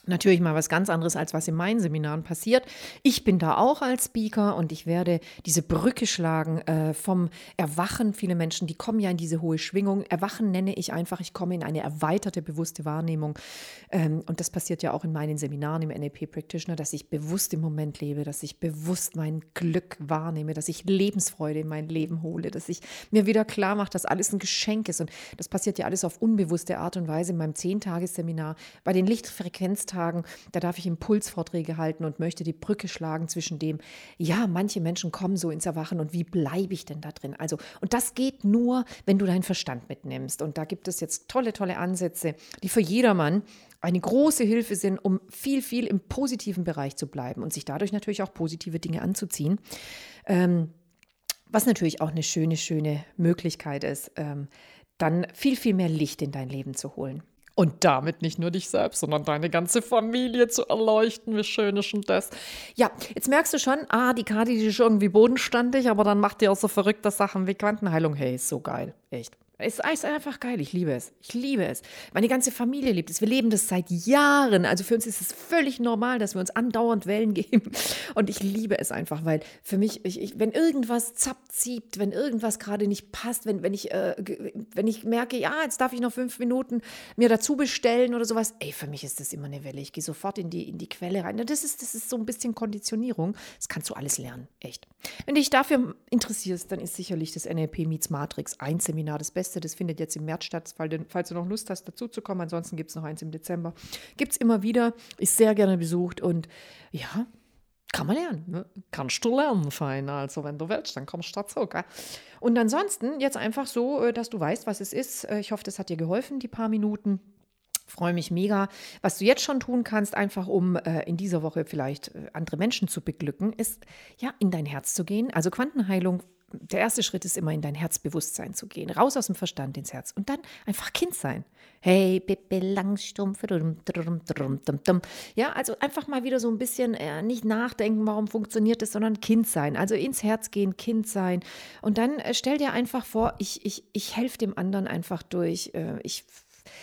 Natürlich mal was ganz anderes, als was in meinen Seminaren passiert. Ich bin da auch als Speaker und ich werde diese Brücke schlagen äh, vom Erwachen. Viele Menschen, die kommen ja in diese hohe Schwingung. Erwachen nenne ich einfach, ich komme in eine erweiterte bewusste Wahrnehmung. Ähm, und das passiert ja auch in meinen Seminaren im NLP Practitioner, dass ich bewusst im Moment lebe, dass ich bewusst mein Glück wahrnehme, dass ich Lebensfreude in mein Leben hole, dass ich mir wieder klar mache, dass alles ein Geschenk ist. Und das passiert ja alles auf unbewusste Art und Weise in meinem Zehntagesseminar. Bei den Lichtfrequenztagen Tagen, da darf ich Impulsvorträge halten und möchte die Brücke schlagen zwischen dem, ja, manche Menschen kommen so ins Erwachen und wie bleibe ich denn da drin? Also, und das geht nur, wenn du deinen Verstand mitnimmst. Und da gibt es jetzt tolle, tolle Ansätze, die für jedermann eine große Hilfe sind, um viel, viel im positiven Bereich zu bleiben und sich dadurch natürlich auch positive Dinge anzuziehen. Ähm, was natürlich auch eine schöne, schöne Möglichkeit ist, ähm, dann viel, viel mehr Licht in dein Leben zu holen. Und damit nicht nur dich selbst, sondern deine ganze Familie zu erleuchten. Wie schön ist schon das? Ja, jetzt merkst du schon, ah, die Kati, die ist irgendwie bodenstandig, aber dann macht die auch so verrückte Sachen wie Quantenheilung. Hey, ist so geil. Echt. Es ist einfach geil. Ich liebe es. Ich liebe es. Meine ganze Familie liebt es. Wir leben das seit Jahren. Also für uns ist es völlig normal, dass wir uns andauernd Wellen geben. Und ich liebe es einfach, weil für mich, ich, ich, wenn irgendwas zappt, zieht, wenn irgendwas gerade nicht passt, wenn, wenn, ich, äh, wenn ich merke, ja, jetzt darf ich noch fünf Minuten mir dazu bestellen oder sowas, ey, für mich ist das immer eine Welle. Ich gehe sofort in die, in die Quelle rein. Das ist, das ist so ein bisschen Konditionierung. Das kannst du alles lernen. Echt. Wenn dich dafür interessierst, dann ist sicherlich das NLP Meets Matrix ein Seminar das Beste Beste. Das findet jetzt im März statt, falls du noch Lust hast, dazu zu kommen. Ansonsten gibt es noch eins im Dezember. Gibt es immer wieder, ist sehr gerne besucht und ja, kann man lernen. Ne? Kannst du lernen, fein. Also, wenn du willst, dann kommst du dazu. Gell? Und ansonsten jetzt einfach so, äh, dass du weißt, was es ist. Äh, ich hoffe, das hat dir geholfen, die paar Minuten. Freue mich mega. Was du jetzt schon tun kannst, einfach um äh, in dieser Woche vielleicht äh, andere Menschen zu beglücken, ist ja in dein Herz zu gehen. Also Quantenheilung der erste Schritt ist immer in dein Herzbewusstsein zu gehen, raus aus dem Verstand ins Herz und dann einfach Kind sein. Hey, Bippe Langstumpf. Ja, also einfach mal wieder so ein bisschen äh, nicht nachdenken, warum funktioniert das, sondern Kind sein. Also ins Herz gehen, Kind sein. Und dann äh, stell dir einfach vor, ich, ich, ich helfe dem anderen einfach durch. Äh, ich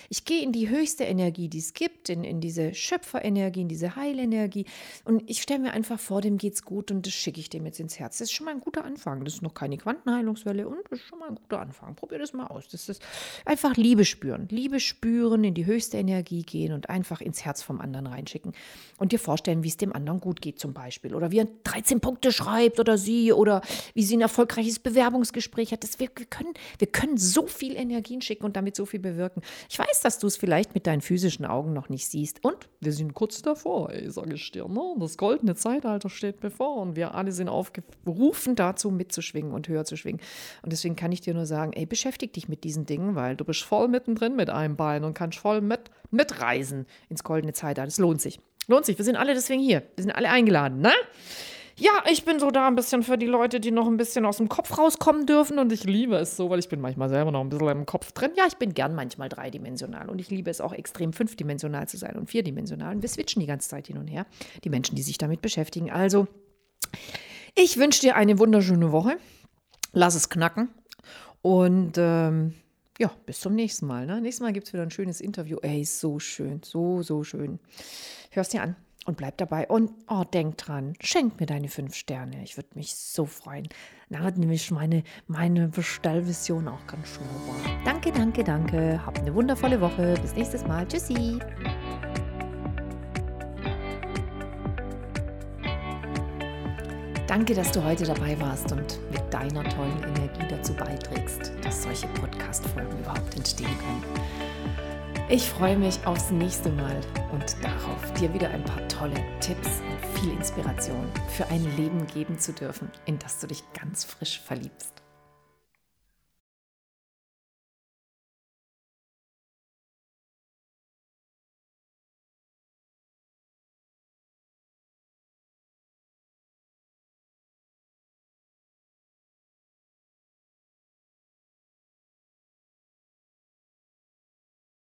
ich gehe in die höchste Energie, die es gibt, in, in diese Schöpferenergie, in diese Heilenergie. Und ich stelle mir einfach vor, dem geht's gut und das schicke ich dem jetzt ins Herz. Das ist schon mal ein guter Anfang. Das ist noch keine Quantenheilungswelle und das ist schon mal ein guter Anfang. Probier das mal aus. Das ist einfach Liebe spüren. Liebe spüren, in die höchste Energie gehen und einfach ins Herz vom anderen reinschicken. Und dir vorstellen, wie es dem anderen gut geht, zum Beispiel. Oder wie er 13 Punkte schreibt oder sie oder wie sie ein erfolgreiches Bewerbungsgespräch hat. Das, wir, wir, können, wir können so viel Energien schicken und damit so viel bewirken. Ich weiß, dass du es vielleicht mit deinen physischen Augen noch nicht siehst. Und wir sind kurz davor, ey, sage ich dir. Ne? Das goldene Zeitalter steht bevor und wir alle sind aufgerufen dazu, mitzuschwingen und höher zu schwingen. Und deswegen kann ich dir nur sagen, ey, beschäftige dich mit diesen Dingen, weil du bist voll mittendrin mit einem Bein und kannst voll mit, mitreisen ins goldene Zeitalter. Es lohnt sich. Lohnt sich. Wir sind alle deswegen hier. Wir sind alle eingeladen, ne? Ja, ich bin so da ein bisschen für die Leute, die noch ein bisschen aus dem Kopf rauskommen dürfen und ich liebe es so, weil ich bin manchmal selber noch ein bisschen im Kopf drin. Ja, ich bin gern manchmal dreidimensional und ich liebe es auch extrem fünfdimensional zu sein und vierdimensional. Und wir switchen die ganze Zeit hin und her, die Menschen, die sich damit beschäftigen. Also, ich wünsche dir eine wunderschöne Woche. Lass es knacken und ähm, ja, bis zum nächsten Mal. Ne? Nächstes Mal gibt es wieder ein schönes Interview. Ey, so schön, so, so schön. Hörst dir an und bleib dabei. Und oh, denk dran, schenk mir deine fünf Sterne. Ich würde mich so freuen. Da hat nämlich meine, meine Bestellvision auch ganz schön war. Danke, danke, danke. Hab eine wundervolle Woche. Bis nächstes Mal. Tschüssi. Danke, dass du heute dabei warst und mit deiner tollen Energie dazu beiträgst, dass solche Podcast-Folgen überhaupt entstehen können. Ich freue mich aufs nächste Mal und darauf, dir wieder ein paar tolle Tipps und viel Inspiration für ein Leben geben zu dürfen, in das du dich ganz frisch verliebst.